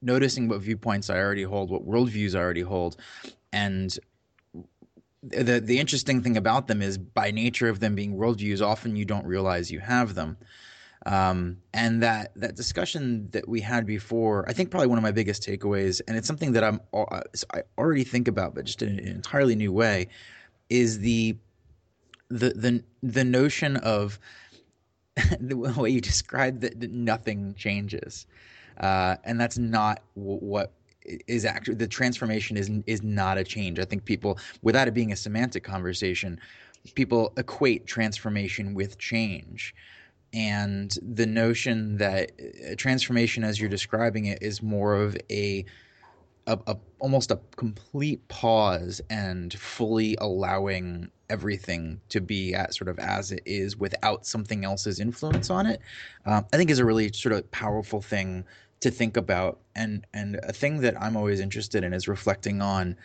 noticing what viewpoints I already hold, what worldviews I already hold, and the the interesting thing about them is by nature of them being worldviews, often you don't realize you have them. Um, and that that discussion that we had before, I think probably one of my biggest takeaways, and it's something that I'm uh, I already think about, but just in an entirely new way, is the the the the notion of the way you described that, nothing changes, uh, and that's not w- what is actually the transformation is is not a change. I think people, without it being a semantic conversation, people equate transformation with change and the notion that uh, transformation as you're describing it is more of a, a, a, almost a complete pause and fully allowing everything to be at sort of as it is without something else's influence on it. Um, i think is a really sort of powerful thing to think about. And and a thing that i'm always interested in is reflecting on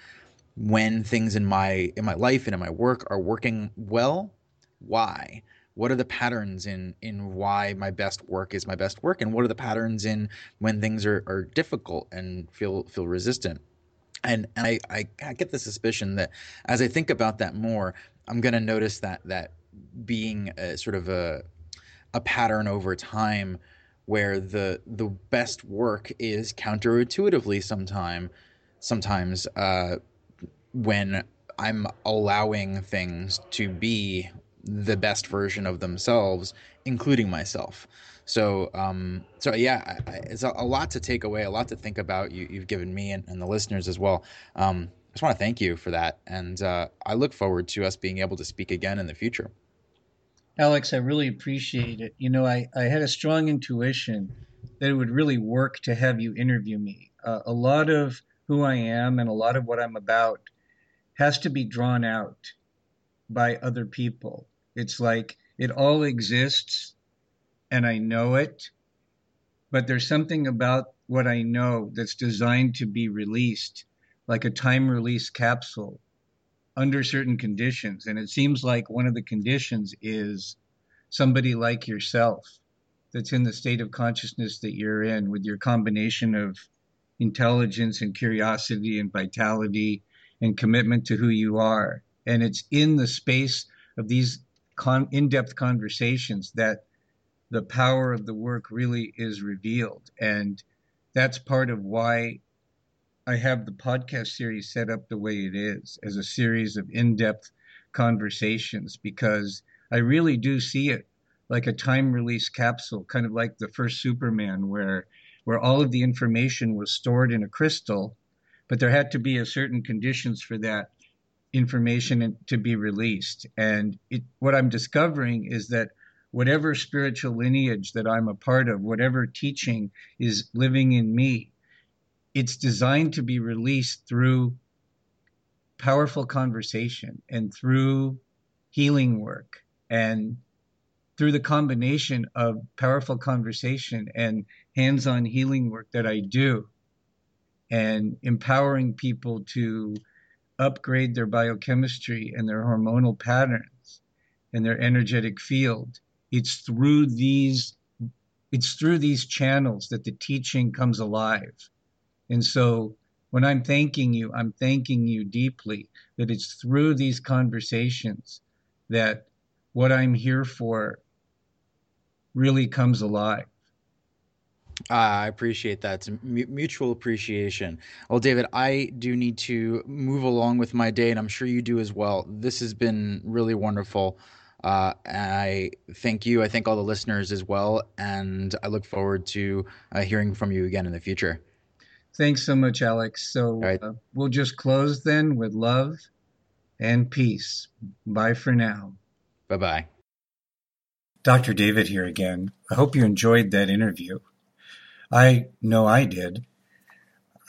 when things in my in my life and in my work are working well why? What are the patterns in in why my best work is my best work? And what are the patterns in when things are, are difficult and feel feel resistant? And and I, I, I get the suspicion that as I think about that more, I'm going to notice that that being a, sort of a a pattern over time, where the the best work is counterintuitively sometime sometimes uh, when I'm allowing things to be the best version of themselves, including myself. So, um, so yeah, I, it's a, a, lot to take away, a lot to think about. You, have given me and, and, the listeners as well. Um, just want to thank you for that, and uh, I look forward to us being able to speak again in the future. Alex, I really appreciate it. You know, I, I had a strong intuition that it would really work to have you interview me. Uh, a lot of who I am and a lot of what I'm about has to be drawn out by other people. It's like it all exists and I know it, but there's something about what I know that's designed to be released, like a time release capsule under certain conditions. And it seems like one of the conditions is somebody like yourself that's in the state of consciousness that you're in with your combination of intelligence and curiosity and vitality and commitment to who you are. And it's in the space of these con- in-depth conversations that the power of the work really is revealed and that's part of why I have the podcast series set up the way it is as a series of in depth conversations because I really do see it like a time release capsule, kind of like the first Superman, where where all of the information was stored in a crystal, but there had to be a certain conditions for that information to be released. And it, what I'm discovering is that whatever spiritual lineage that I'm a part of, whatever teaching is living in me, it's designed to be released through powerful conversation and through healing work and through the combination of powerful conversation and hands on healing work that I do and empowering people to upgrade their biochemistry and their hormonal patterns and their energetic field. It's through these it's through these channels that the teaching comes alive. And so when I'm thanking you, I'm thanking you deeply that it's through these conversations that what I'm here for really comes alive. I appreciate that. It's mutual appreciation. Well, David, I do need to move along with my day, and I'm sure you do as well. This has been really wonderful. Uh, I thank you. I thank all the listeners as well, and I look forward to uh, hearing from you again in the future. Thanks so much, Alex. So right. uh, we'll just close then with love and peace. Bye for now. Bye bye. Dr. David here again. I hope you enjoyed that interview. I know I did.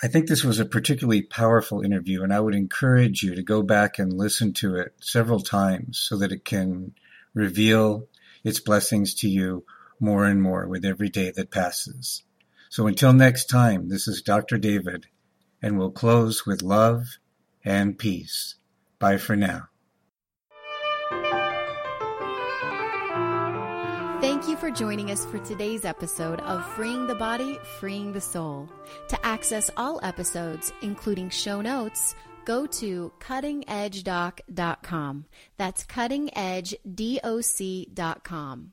I think this was a particularly powerful interview, and I would encourage you to go back and listen to it several times so that it can reveal its blessings to you more and more with every day that passes. So until next time, this is Dr. David, and we'll close with love and peace. Bye for now. Thank you for joining us for today's episode of Freeing the Body, Freeing the Soul. To access all episodes, including show notes, go to cuttingedgedoc.com. That's cuttingedgedoc.com.